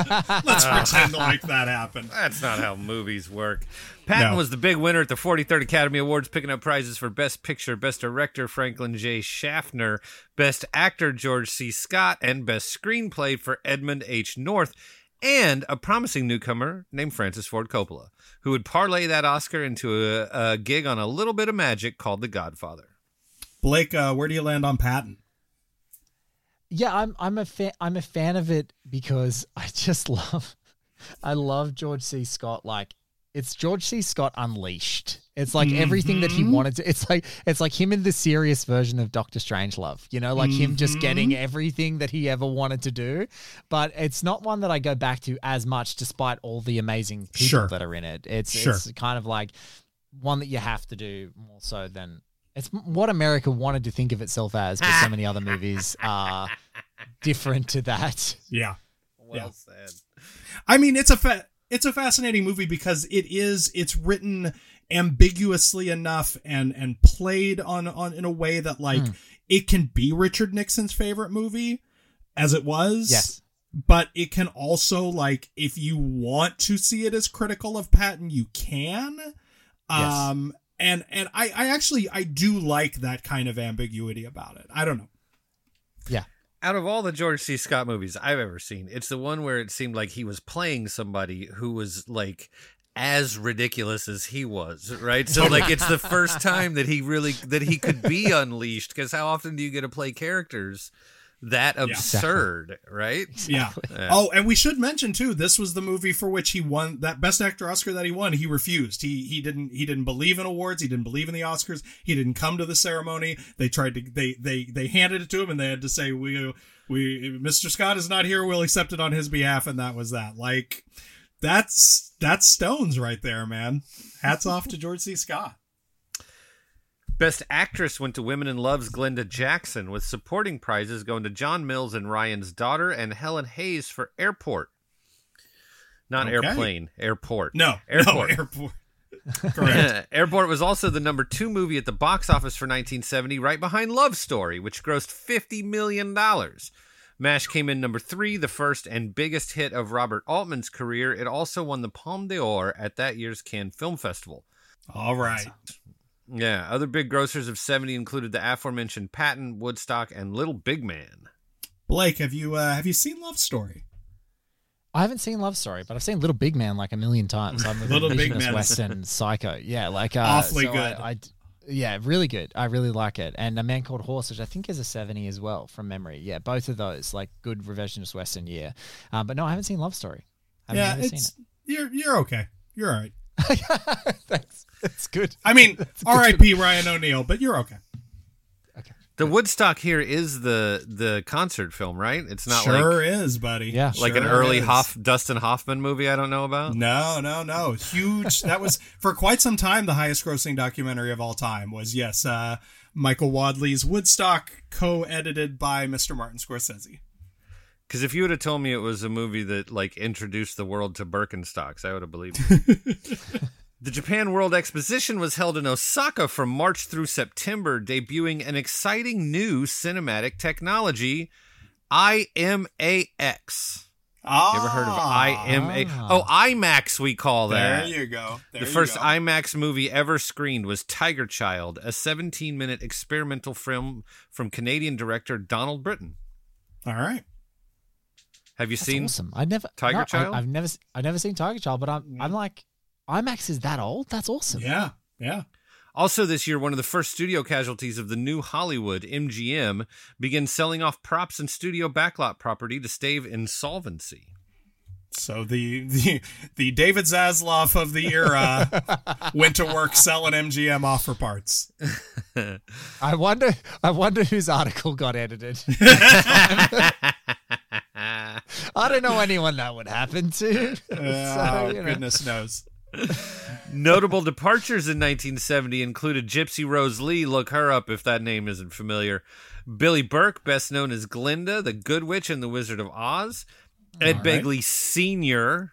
let's pretend like that happened. That's not how movies work. Patton No. was the big winner at the 43rd Academy Awards, picking up prizes for Best Picture, Best Director Franklin J. Schaffner, Best Actor George C. Scott, and Best Screenplay for Edmund H. North, and a promising newcomer named Francis Ford Coppola, who would parlay that Oscar into a, a gig on a little bit of magic called The Godfather. Blake, uh, where do you land on Patton? Yeah, I'm I'm a fan I'm a fan of it because I just love I love George C. Scott like it's George C. Scott unleashed. It's like everything that he Mhm. wanted to it's like it's like him in the serious version of Doctor Strangelove. You know, like him just Mhm. getting everything that he ever wanted to do. But it's not one that I go back to as much despite all the amazing people Sure. that are in it. It's Sure. it's kind of like one that you have to do more so than it's what America wanted to think of itself as, but so many other movies are different to that. Yeah. Well Yeah. said. I mean, it's a fa- it's a fascinating movie because it is it's written ambiguously enough and and played on on in a way that like Hmm. it can be Richard Nixon's favorite movie as it was. Yes. But it can also like if you want to see it as critical of Patton, you can. Yes. Um and and I I actually I do like that kind of ambiguity about it. I don't know. Yeah. Out of all the George C. Scott movies I've ever seen, it's the one where it seemed like he was playing somebody who was like as ridiculous as he was, right? So like it's the first time that he really that he could be unleashed because how often do you get to play characters that absurd, right? Yeah. Oh, and we should mention too. This was the movie for which he won that Best Actor Oscar that he won. He refused. He he didn't he didn't believe in awards. He didn't believe in the Oscars. He didn't come to the ceremony. They tried to they they they handed it to him and they had to say we we Mr. Scott is not here. We'll accept it on his behalf, and that was that. Like that's that's Stones right there, man. Hats off to George C. Scott. Best Actress went to Women in Love's Glenda Jackson, with supporting prizes going to John Mills and Ryan's Daughter and Helen Hayes for Airport. Not Okay. airplane, airport. No, airport. no, airport. Correct. Airport was also the number two movie at the box office for 1970, right behind Love Story, which grossed $50 million. MASH came in number three, the first and biggest hit of Robert Altman's career. It also won the Palme d'Or at that year's Cannes Film Festival. All right. Yeah, other big grossers of 70 included the aforementioned Patton, Woodstock, and Little Big Man. Blake, have you uh, have you seen Love Story? I haven't seen Love Story, but I've seen Little Big Man like a million times. I'm a Little Big revisionist Man. Western psycho. Yeah, like uh, Awfully so good. I, I- yeah, really good. I really like it. And A Man Called Horse, which I think is a 70 as well from memory. Yeah, both of those like good revisionist Western year. Um, but no, I haven't seen Love Story. I've yeah, never seen it's you're you're okay. You're all right. Thanks. That's good. I mean, good. R.I.P. Ryan O'Neal, but you're okay. Okay. The Woodstock here is the the concert film, right? It's not sure like is, buddy. Yeah, like an early is. Hoff, Dustin Hoffman movie I don't know about. No, no, no. Huge. that was for quite some time the highest grossing documentary of all time was yes, uh, Michael Wadleigh's Woodstock, co-edited by Mr. Martin Scorsese. Because if you would have told me it was a movie that like introduced the world to Birkenstocks, I would have believed. the Japan World Exposition was held in Osaka from March through September, debuting an exciting new cinematic technology, IMAX. Ah, You ever heard of IMA? Oh, IMAX, we call that. There you go. There the first go. IMAX movie ever screened was Tiger Child, a 17 minute experimental film from Canadian director Donald Brittain. All right. Have you That's seen awesome. I never Tiger no, Child. I, have never, I've never seen Tiger Child, but I'm, mm. I'm like, IMAX is that old? That's awesome. Yeah, yeah. Also, this year, one of the first studio casualties of the new Hollywood, MGM, began selling off props and studio backlot property to stave insolvency. So the the the David Zaslav of the era went to work selling MGM offer parts. I wonder, I wonder whose article got edited. I don't know anyone that would happen to. oh So, you know. goodness knows. Notable departures in 1970 included Gypsy Rose Lee, look her up if that name isn't familiar. Billie Burke, best known as Glinda, the Good Witch, and the Wizard of Oz. Ed right. Begley Sr.,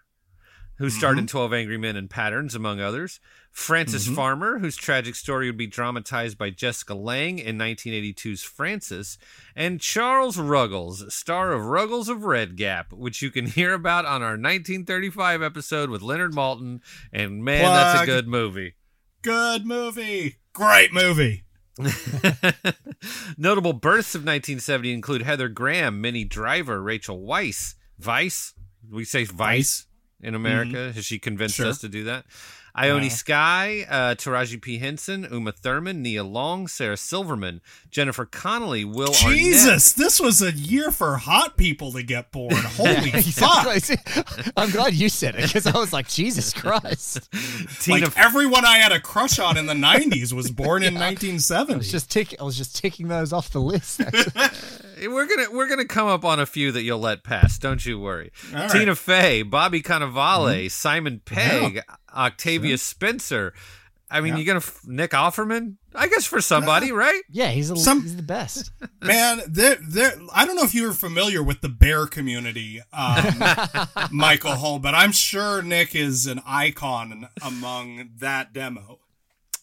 who starred in mm-hmm. 12 Angry Men and Patterns, among others. Frances mm-hmm. Farmer, whose tragic story would be dramatized by Jessica Lange in 1982's Frances. And Charles Ruggles, star of Ruggles of Red Gap, which you can hear about on our 1935 episode with Leonard Maltin. And man, that's a good movie. Good movie. Great movie. Notable births of 1970 include Heather Graham, Minnie Driver, Rachel Weisz, Vice. We say Vice in America. Mm-hmm. Has she convinced Sure. us to do that? Ione Skye, uh, Taraji P. Henson, Uma Thurman, Nia Long, Sarah Silverman, Jennifer Connelly, Will Jesus, this was a year for hot people to get born. Holy fuck. I'm glad you said it because I was like, Jesus Christ. Arnett, Tina Like everyone I had a crush on in the 90s was born in I 1970. was just tick. I was just ticking those off the list. We're gonna we're gonna come up on a few that you'll let pass. Don't you worry. All right. Tina Fey, Bobby Cannavale, Simon Pegg, Octavia Spencer. I mean, Yeah. you're gonna f- Nick Offerman? I guess for somebody, right? yeah, he's a, Some- he's the best. Man, there, there. I don't know if you were familiar with the bear community, um, Michael Hull, but I'm sure Nick is an icon among that demo.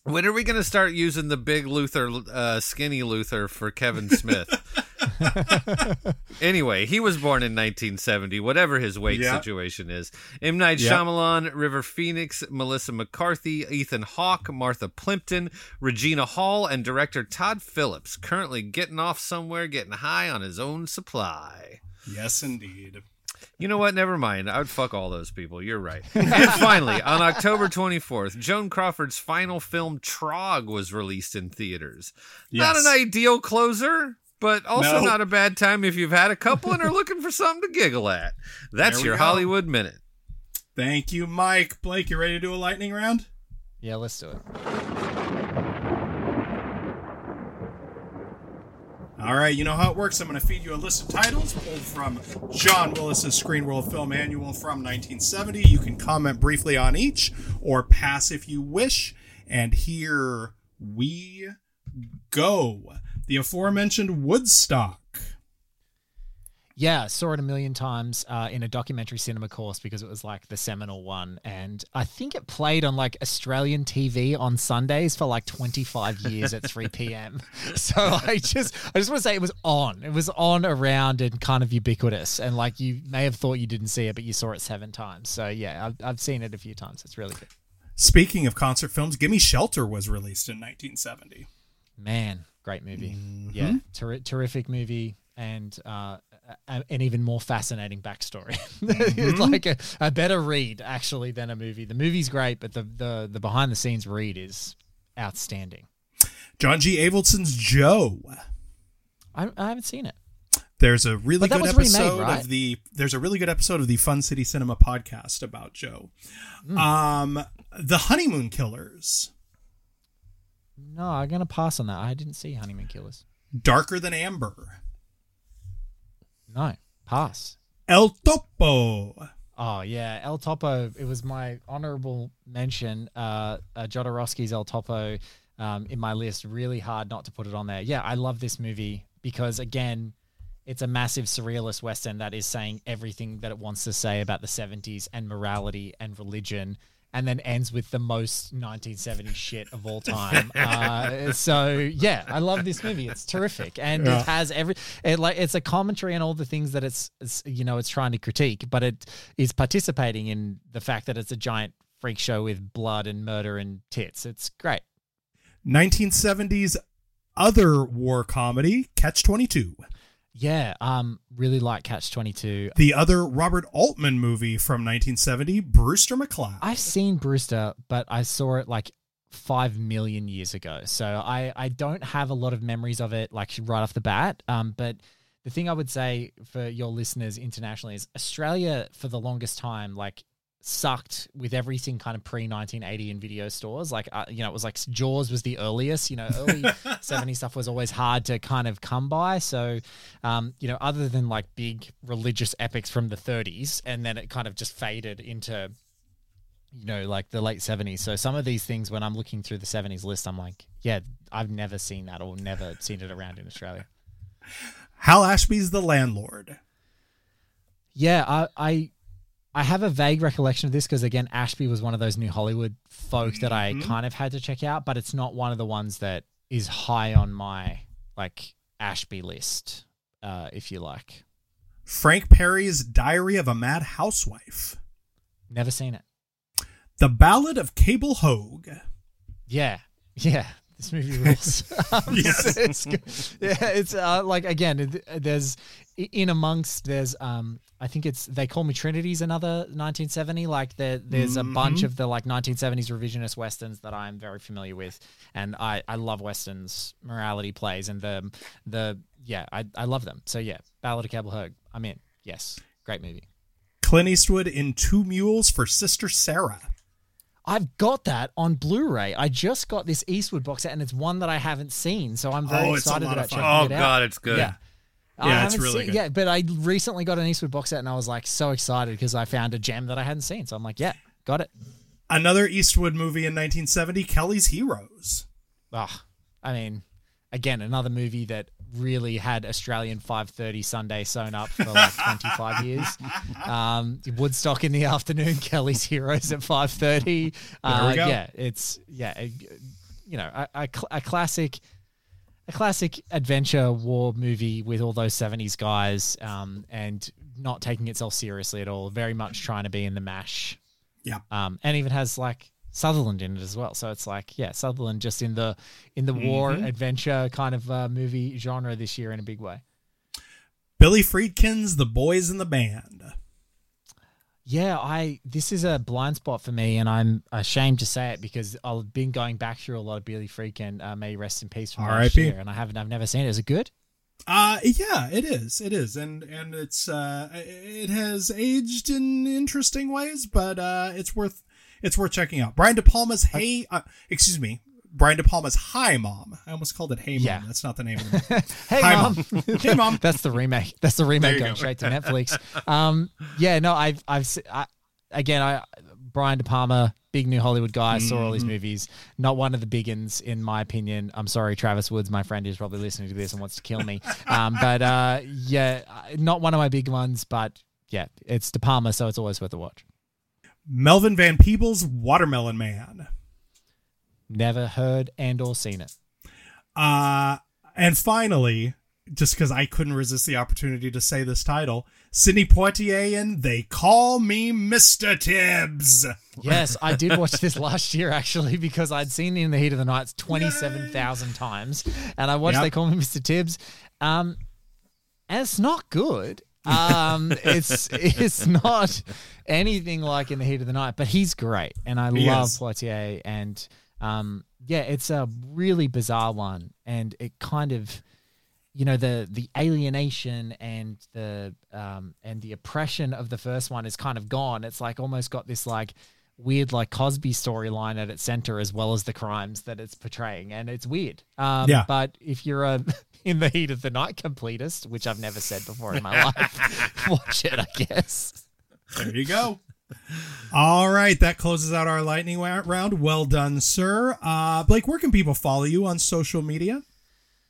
When are we gonna start using the big Luther, uh, skinny Luther for Kevin Smith? anyway, he was born in 1970, whatever his weight Yeah. situation is. M. Night Yeah. Shyamalan, River Phoenix, Melissa McCarthy, Ethan Hawke, Martha Plimpton, Regina Hall, and director Todd Phillips, currently getting off somewhere, getting high on his own supply. Yes, indeed. You know what? Never mind. I would fuck all those people. You're right. And finally, on October 24th, Joan Crawford's final film, Trog, was released in theaters. Not an ideal closer, but also No. not a bad time if you've had a couple and are looking for something to giggle at. That's your go. Hollywood Minute. Thank you, Mike. Blake, you ready to do a lightning round? Yeah, let's do it. All right, you know how it works. I'm going to feed you a list of titles pulled from John Willis's Screen World Film Annual from 1970. You can comment briefly on each or pass if you wish. And here we go. The aforementioned Woodstock. Yeah, saw it a million times uh, in a documentary cinema course because it was like the seminal one, and I think it played on like Australian TV on Sundays for like 25 years at 3 p.m. So I just, I just want to say it was on. It was on around and kind of ubiquitous, and like you may have thought you didn't see it, but you saw it seven times. So yeah, I've, I've seen it a few times. It's really good. Speaking of concert films, Gimme Shelter was released in 1970. Man, great movie. Mm-hmm. Yeah, ter- terrific movie, and uh, a- an even more fascinating backstory. Mm-hmm. it's like a, a better read actually than a movie. The movie's great, but the the, the behind the scenes read is outstanding. John G. Avildsen's Joe. I, I haven't seen it. There's a really good was remade, episode right? of the there's a really good episode of the Fun City Cinema podcast about Joe. Hmm. Um The Honeymoon Killers. No, I'm gonna pass on that. I didn't see Honeymoon Killers. Darker Than Amber. No, pass. El Topo. Oh yeah, El Topo. It was my honorable mention. Uh, uh Jodorowsky's El Topo um, in my list. Really hard not to put it on there. Yeah, I love this movie because again, it's a massive surrealist western that is saying everything that it wants to say about the '70s and morality and religion. And then ends with the most 1970s shit of all time. Uh, so yeah, I love this movie. It's terrific, and Yeah. it has every it like it's a commentary on all the things that it's, it's you know it's trying to critique, but it is participating in the fact that it's a giant freak show with blood and murder and tits. It's great. 1970s other war comedy, Catch 22. Yeah, um, really like Catch Twenty Two. The other Robert Altman movie from 1970, Brewster McCloud. I've seen Brewster, but I saw it like five million years ago, so I I don't have a lot of memories of it like right off the bat. Um, but the thing I would say for your listeners internationally is Australia for the longest time like sucked with everything kind of pre 1980 in video stores. Like uh, you know it was like jaws was the earliest you know early 70 stuff was always hard to kind of come by. So um you know other than like big religious epics from the 30s and then it kind of just faded into you know like the late 70s so some of these things when i'm looking through the 70s list i'm like yeah i've never seen that or never seen it around in australia. Hal Ashby's The Landlord. Yeah, I I, I have a vague recollection of this because again, Ashby was one of those new Hollywood folk that I Mhm. kind of had to check out, but it's not one of the ones that is high on my like Ashby list, uh, if you like. Frank Perry's Diary of a Mad Housewife. Never seen it. The Ballad of Cable Hogue. Yeah, yeah. This movie rules. Um, Yes. it's, good. yeah, it's uh, like again, it- there's in amongst there's um I think it's they call me Trinity's another 1970. Like there there's a bunch Mhm. of the like 1970s revisionist westerns that I'm very familiar with, and I I love westerns, morality plays, and the the yeah I I love them. So yeah, Ballad of Cable Hogue. I'm in. Yes, great movie. Clint Eastwood in Two Mules for Sister Sarah. I've got that on Blu-ray. I just got this Eastwood box set, and it's one that I haven't seen, so I'm very Oh, excited about fun. checking Oh, it out. Oh God, it's good. Yeah, I Yeah, it's haven't really seen- good. Yeah, but I recently got an Eastwood box set, and I was like so excited because I found a gem that I hadn't seen. So I'm like, yeah, got it. Another Eastwood movie in 1970, Kelly's Heroes. Oh, I mean, again, another movie that really had Australian 5:30 Sunday sewn up for like 25 years. Um, Woodstock in the afternoon, Kelly's Heroes at 5:30. Uh. Yeah, it's yeah, a- you know, a, a, cl- a classic. A classic adventure war movie with all those 70s guys um, and not taking itself seriously at all. Very much trying to be in the M*A*S*H. Yeah. Um, and even has like Sutherland in it as well. So it's like, yeah, Sutherland just in the in the war Mhm. adventure kind of uh, movie genre this year in a big way. Billy Friedkin's The Boys in the Band. Yeah, I this is a blind spot for me, and I'm ashamed to say it because I've been going back through a lot of Billy Friedkin. Uh, may rest in peace from last year, and I haven't, I've never seen it. Is it good? Uh yeah, it is. It is. And and it's uh it has aged in interesting ways, but uh it's worth it's worth checking out. Brian De Palma's Hey uh, excuse me. Brian De Palma's Hi Mom. I almost called it Hey Mom. Yeah. That's not the name of the movie. Hey Hi, mom. hey mom. That's the remake. That's the remake going go. straight to Netflix. Um, yeah, no, I've I've I, again, I Brian De Palma, big new Hollywood guy, saw all these Mhm. movies. Not one of the big uns, in my opinion. I'm sorry, Travis Woods, my friend, is probably listening to this and wants to kill me. Um, but uh, yeah, not one of my big ones. But yeah, it's De Palma, so it's always worth a watch. Melvin Van Peebles Watermelon Man. Never heard and or seen it. Uh and finally, just because I couldn't resist the opportunity to say this title, Sidney Poitier and They Call Me Mr. Tibbs. Yes, I did watch this last year actually because I'd seen in the heat of the night twenty seven thousand times, and I watched Yep. They Call Me Mr. Tibbs, um, and it's not good. Um, it's it's not anything like in the heat of the night, but he's great, and I He love is. Poitier, and um, yeah, it's a really bizarre one, and it kind of you know the the alienation and the um and the oppression of the first one is kind of gone it's like almost got this like weird like cosby storyline at its center as well as the crimes that it's portraying and it's weird um Yeah. but if you're a in the heat of the night completist which i've never said before in my life watch it i guess There you go. All right, that closes out our lightning round. Well done, sir. Uh, Blake, where can people follow you on social media?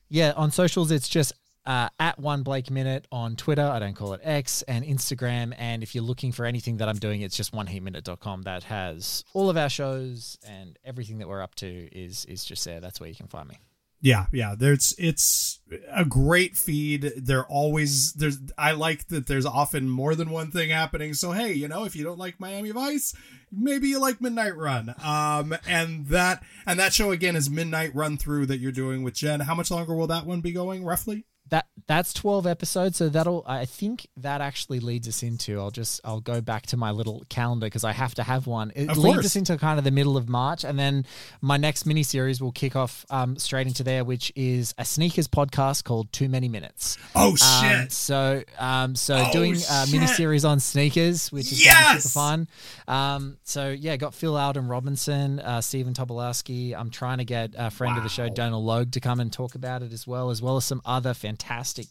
Yeah, on socials, it's just uh, at one Blake Minute on Twitter. I don't call it X and Instagram. And if you're looking for anything that I'm doing, it's just oneheatminute.com that has all of our shows and everything that we're up to is is just there. That's where you can find me. Yeah, yeah. There's it's a great feed. They're always there's I like that there's often more than one thing happening. So hey, you know, if you don't like Miami Vice, maybe you like Midnight Run. Um and that and that show again is Midnight Run Through that you're doing with Jen. How much longer will that one be going roughly? That that's 12 episodes, so that'll I think that actually leads us into I'll just I'll go back to my little calendar because I have to have one. It Of leads course. us into kind of the middle of March, and then my next mini series will kick off um, straight into there, which is a sneakers podcast called Too Many Minutes. Oh Um, shit. so um so Oh, doing a mini series on sneakers, which is gonna super fun. Um so yeah, got Phil Alden Robinson, uh Stephen Tobolowski. I'm trying to get a friend of the show, Donal Logue, to come and talk about it as well, as well as some other fantastic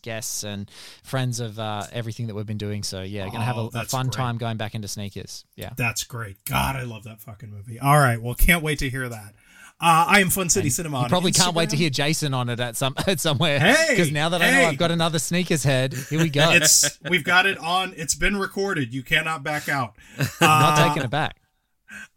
guests and friends of uh, everything that we've been doing. So yeah, gonna have Oh, a, a fun great. time going back into sneakers. Yeah. That's great. God, I love that fucking movie. All right, well, can't wait to hear that. Uh, I am Fun City Cinema. You probably can't wait to hear Jason on it at some at somewhere. Hey, because now that I know I've got another sneakers head, here we go. It's we've got it on. It's been recorded. You cannot back out. not Uh, taking it back.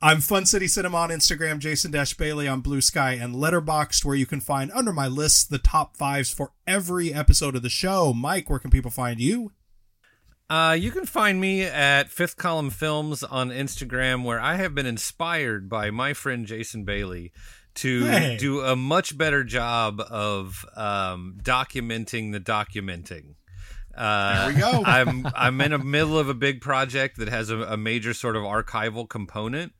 I'm Fun City Cinema on Instagram, Jason Dash Bailey on Bluesky and Letterboxd, where you can find under my list the top fives for every episode of the show. Mike, where can people find you? Uh, you can find me at Fifth Column Films on Instagram, where I have been inspired by my friend Jason Bailey to Hey. do a much better job of um, documenting the documenting. Uh, There we go. I'm I'm in the middle of a big project that has a, a major sort of archival component,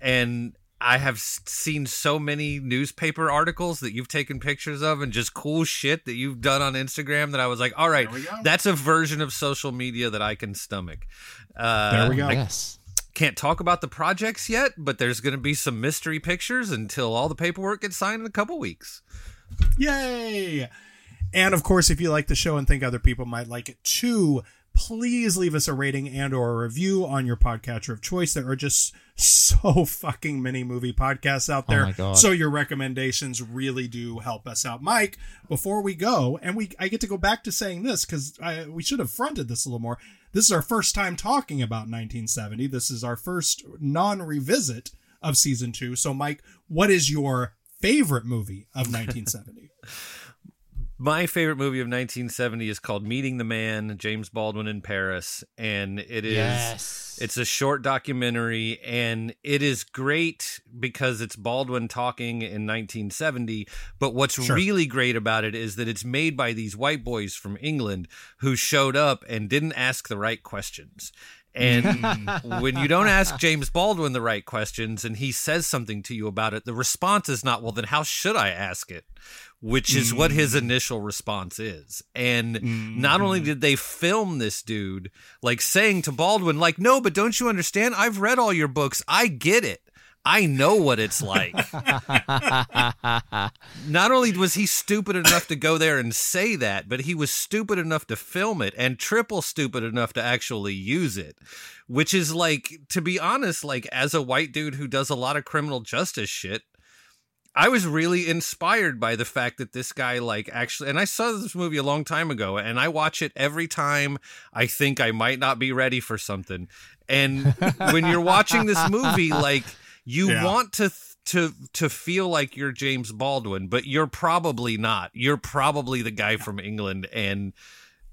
and I have seen so many newspaper articles that you've taken pictures of and just cool shit that you've done on Instagram that I was like, all right, There we go. that's a version of social media that I can stomach. Uh, There we go. I Yes. can't talk about the projects yet, but there's going to be some mystery pictures until all the paperwork gets signed in a couple weeks. Yay! And of course, if you like the show and think other people might like it too, please leave us a rating and or a review on your podcatcher of choice. There are just so fucking many movie podcasts out Oh there. God. So your recommendations really do help us out. Mike, before we go, and we I get to go back to saying this because we should have fronted this a little more. This is our first time talking about 1970. This is our first non-revisit of season two. So, Mike, what is your favorite movie of 1970? My favorite movie of 1970 is called Meeting the Man, James Baldwin in Paris, and it is Yes. it's a short documentary and it is great because it's Baldwin talking in 1970, but what's Sure. really great about it is that it's made by these white boys from England who showed up and didn't ask the right questions. And when you don't ask James Baldwin the right questions and he says something to you about it, the response is not, well, then how should I ask it? Which is what his mm. initial response is. And not only mm-hmm. did they film this dude, like saying to Baldwin, like, no, but don't you understand? I've read all your books. I get it. I know what it's like. Not only was he stupid enough to go there and say that, but he was stupid enough to film it and triple stupid enough to actually use it. Which is like, to be honest, like as a white dude who does a lot of criminal justice shit, I was really inspired by the fact that this guy like actually and I saw this movie a long time ago and I watch it every time I think I might not be ready for something. And when you're watching this movie like you Yeah. want to to to feel like you're James Baldwin, but you're probably not. You're probably the guy from England and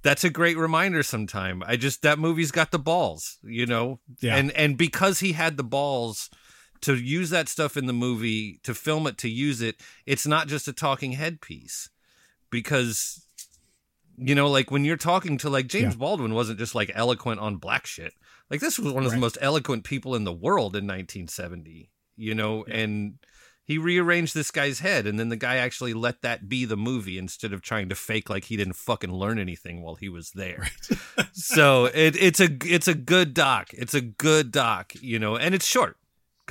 that's a great reminder sometime. I just that movie's got the balls, you know? Yeah. And and because he had the balls to use that stuff in the movie, to film it, to use it, it's not just a talking head piece. Because you know, like when you're talking to like James Yeah. Baldwin wasn't just like eloquent on black shit. Like this was one of the most eloquent people in the world in 1970, you know, and he rearranged this guy's head and then the guy actually let that be the movie instead of trying to fake like he didn't fucking learn anything while he was there. so it, it's a it's a good doc. It's a good doc, you know, and it's short.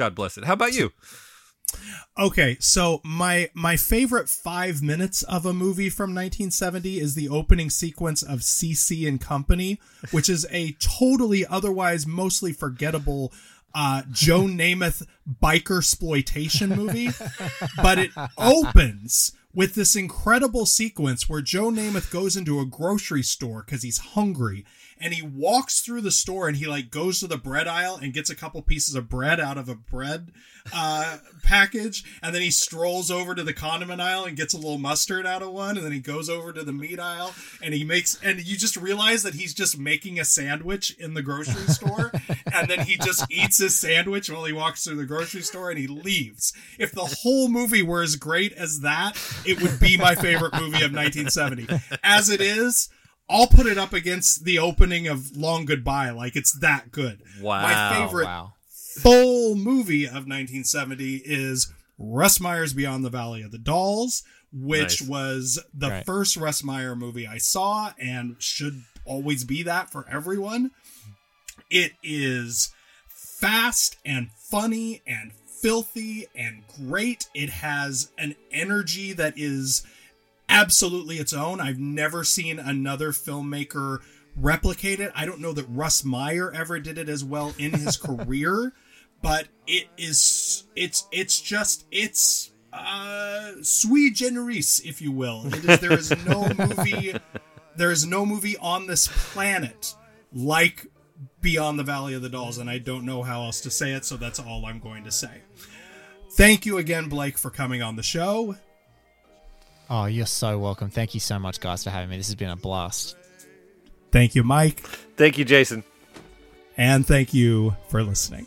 God bless it. How about you? Okay, so my my favorite five minutes of a movie from 1970 is the opening sequence of CC and Company, which is a totally otherwise mostly forgettable uh, Joe Namath biker exploitation movie, but it opens with this incredible sequence where Joe Namath goes into a grocery store because he's hungry and he walks through the store and he like goes to the bread aisle and gets a couple pieces of bread out of a bread uh package and then he strolls over to the condiment aisle and gets a little mustard out of one and then he goes over to the meat aisle and he makes and you just realize that he's just making a sandwich in the grocery store and then he just eats his sandwich while he walks through the grocery store and he leaves. If the whole movie were as great as that it would be my favorite movie of 1970 as it is I'll put it up against the opening of Long Goodbye. Like it's that good. Wow. My favorite wow. full movie of 1970 is Russ Meyer's Beyond the Valley of the Dolls, which Nice. was the Right. first Russ Meyer movie I saw and should always be that for everyone. It is fast and funny and filthy and great. It has an energy that is absolutely its own. I've never seen another filmmaker replicate it. I don't know that Russ Meyer ever did it as well in his career, but it is it's it's just it's uh sui generis if you will. It is there is no movie there is no movie on this planet like Beyond the Valley of the Dolls and I don't know how else to say it, so that's all I'm going to say. Thank you again Blake for coming on the show. Oh, you're so welcome. Thank you so much, guys, for having me. This has been a blast. Thank you, Mike. Thank you, Jason. And thank you for listening.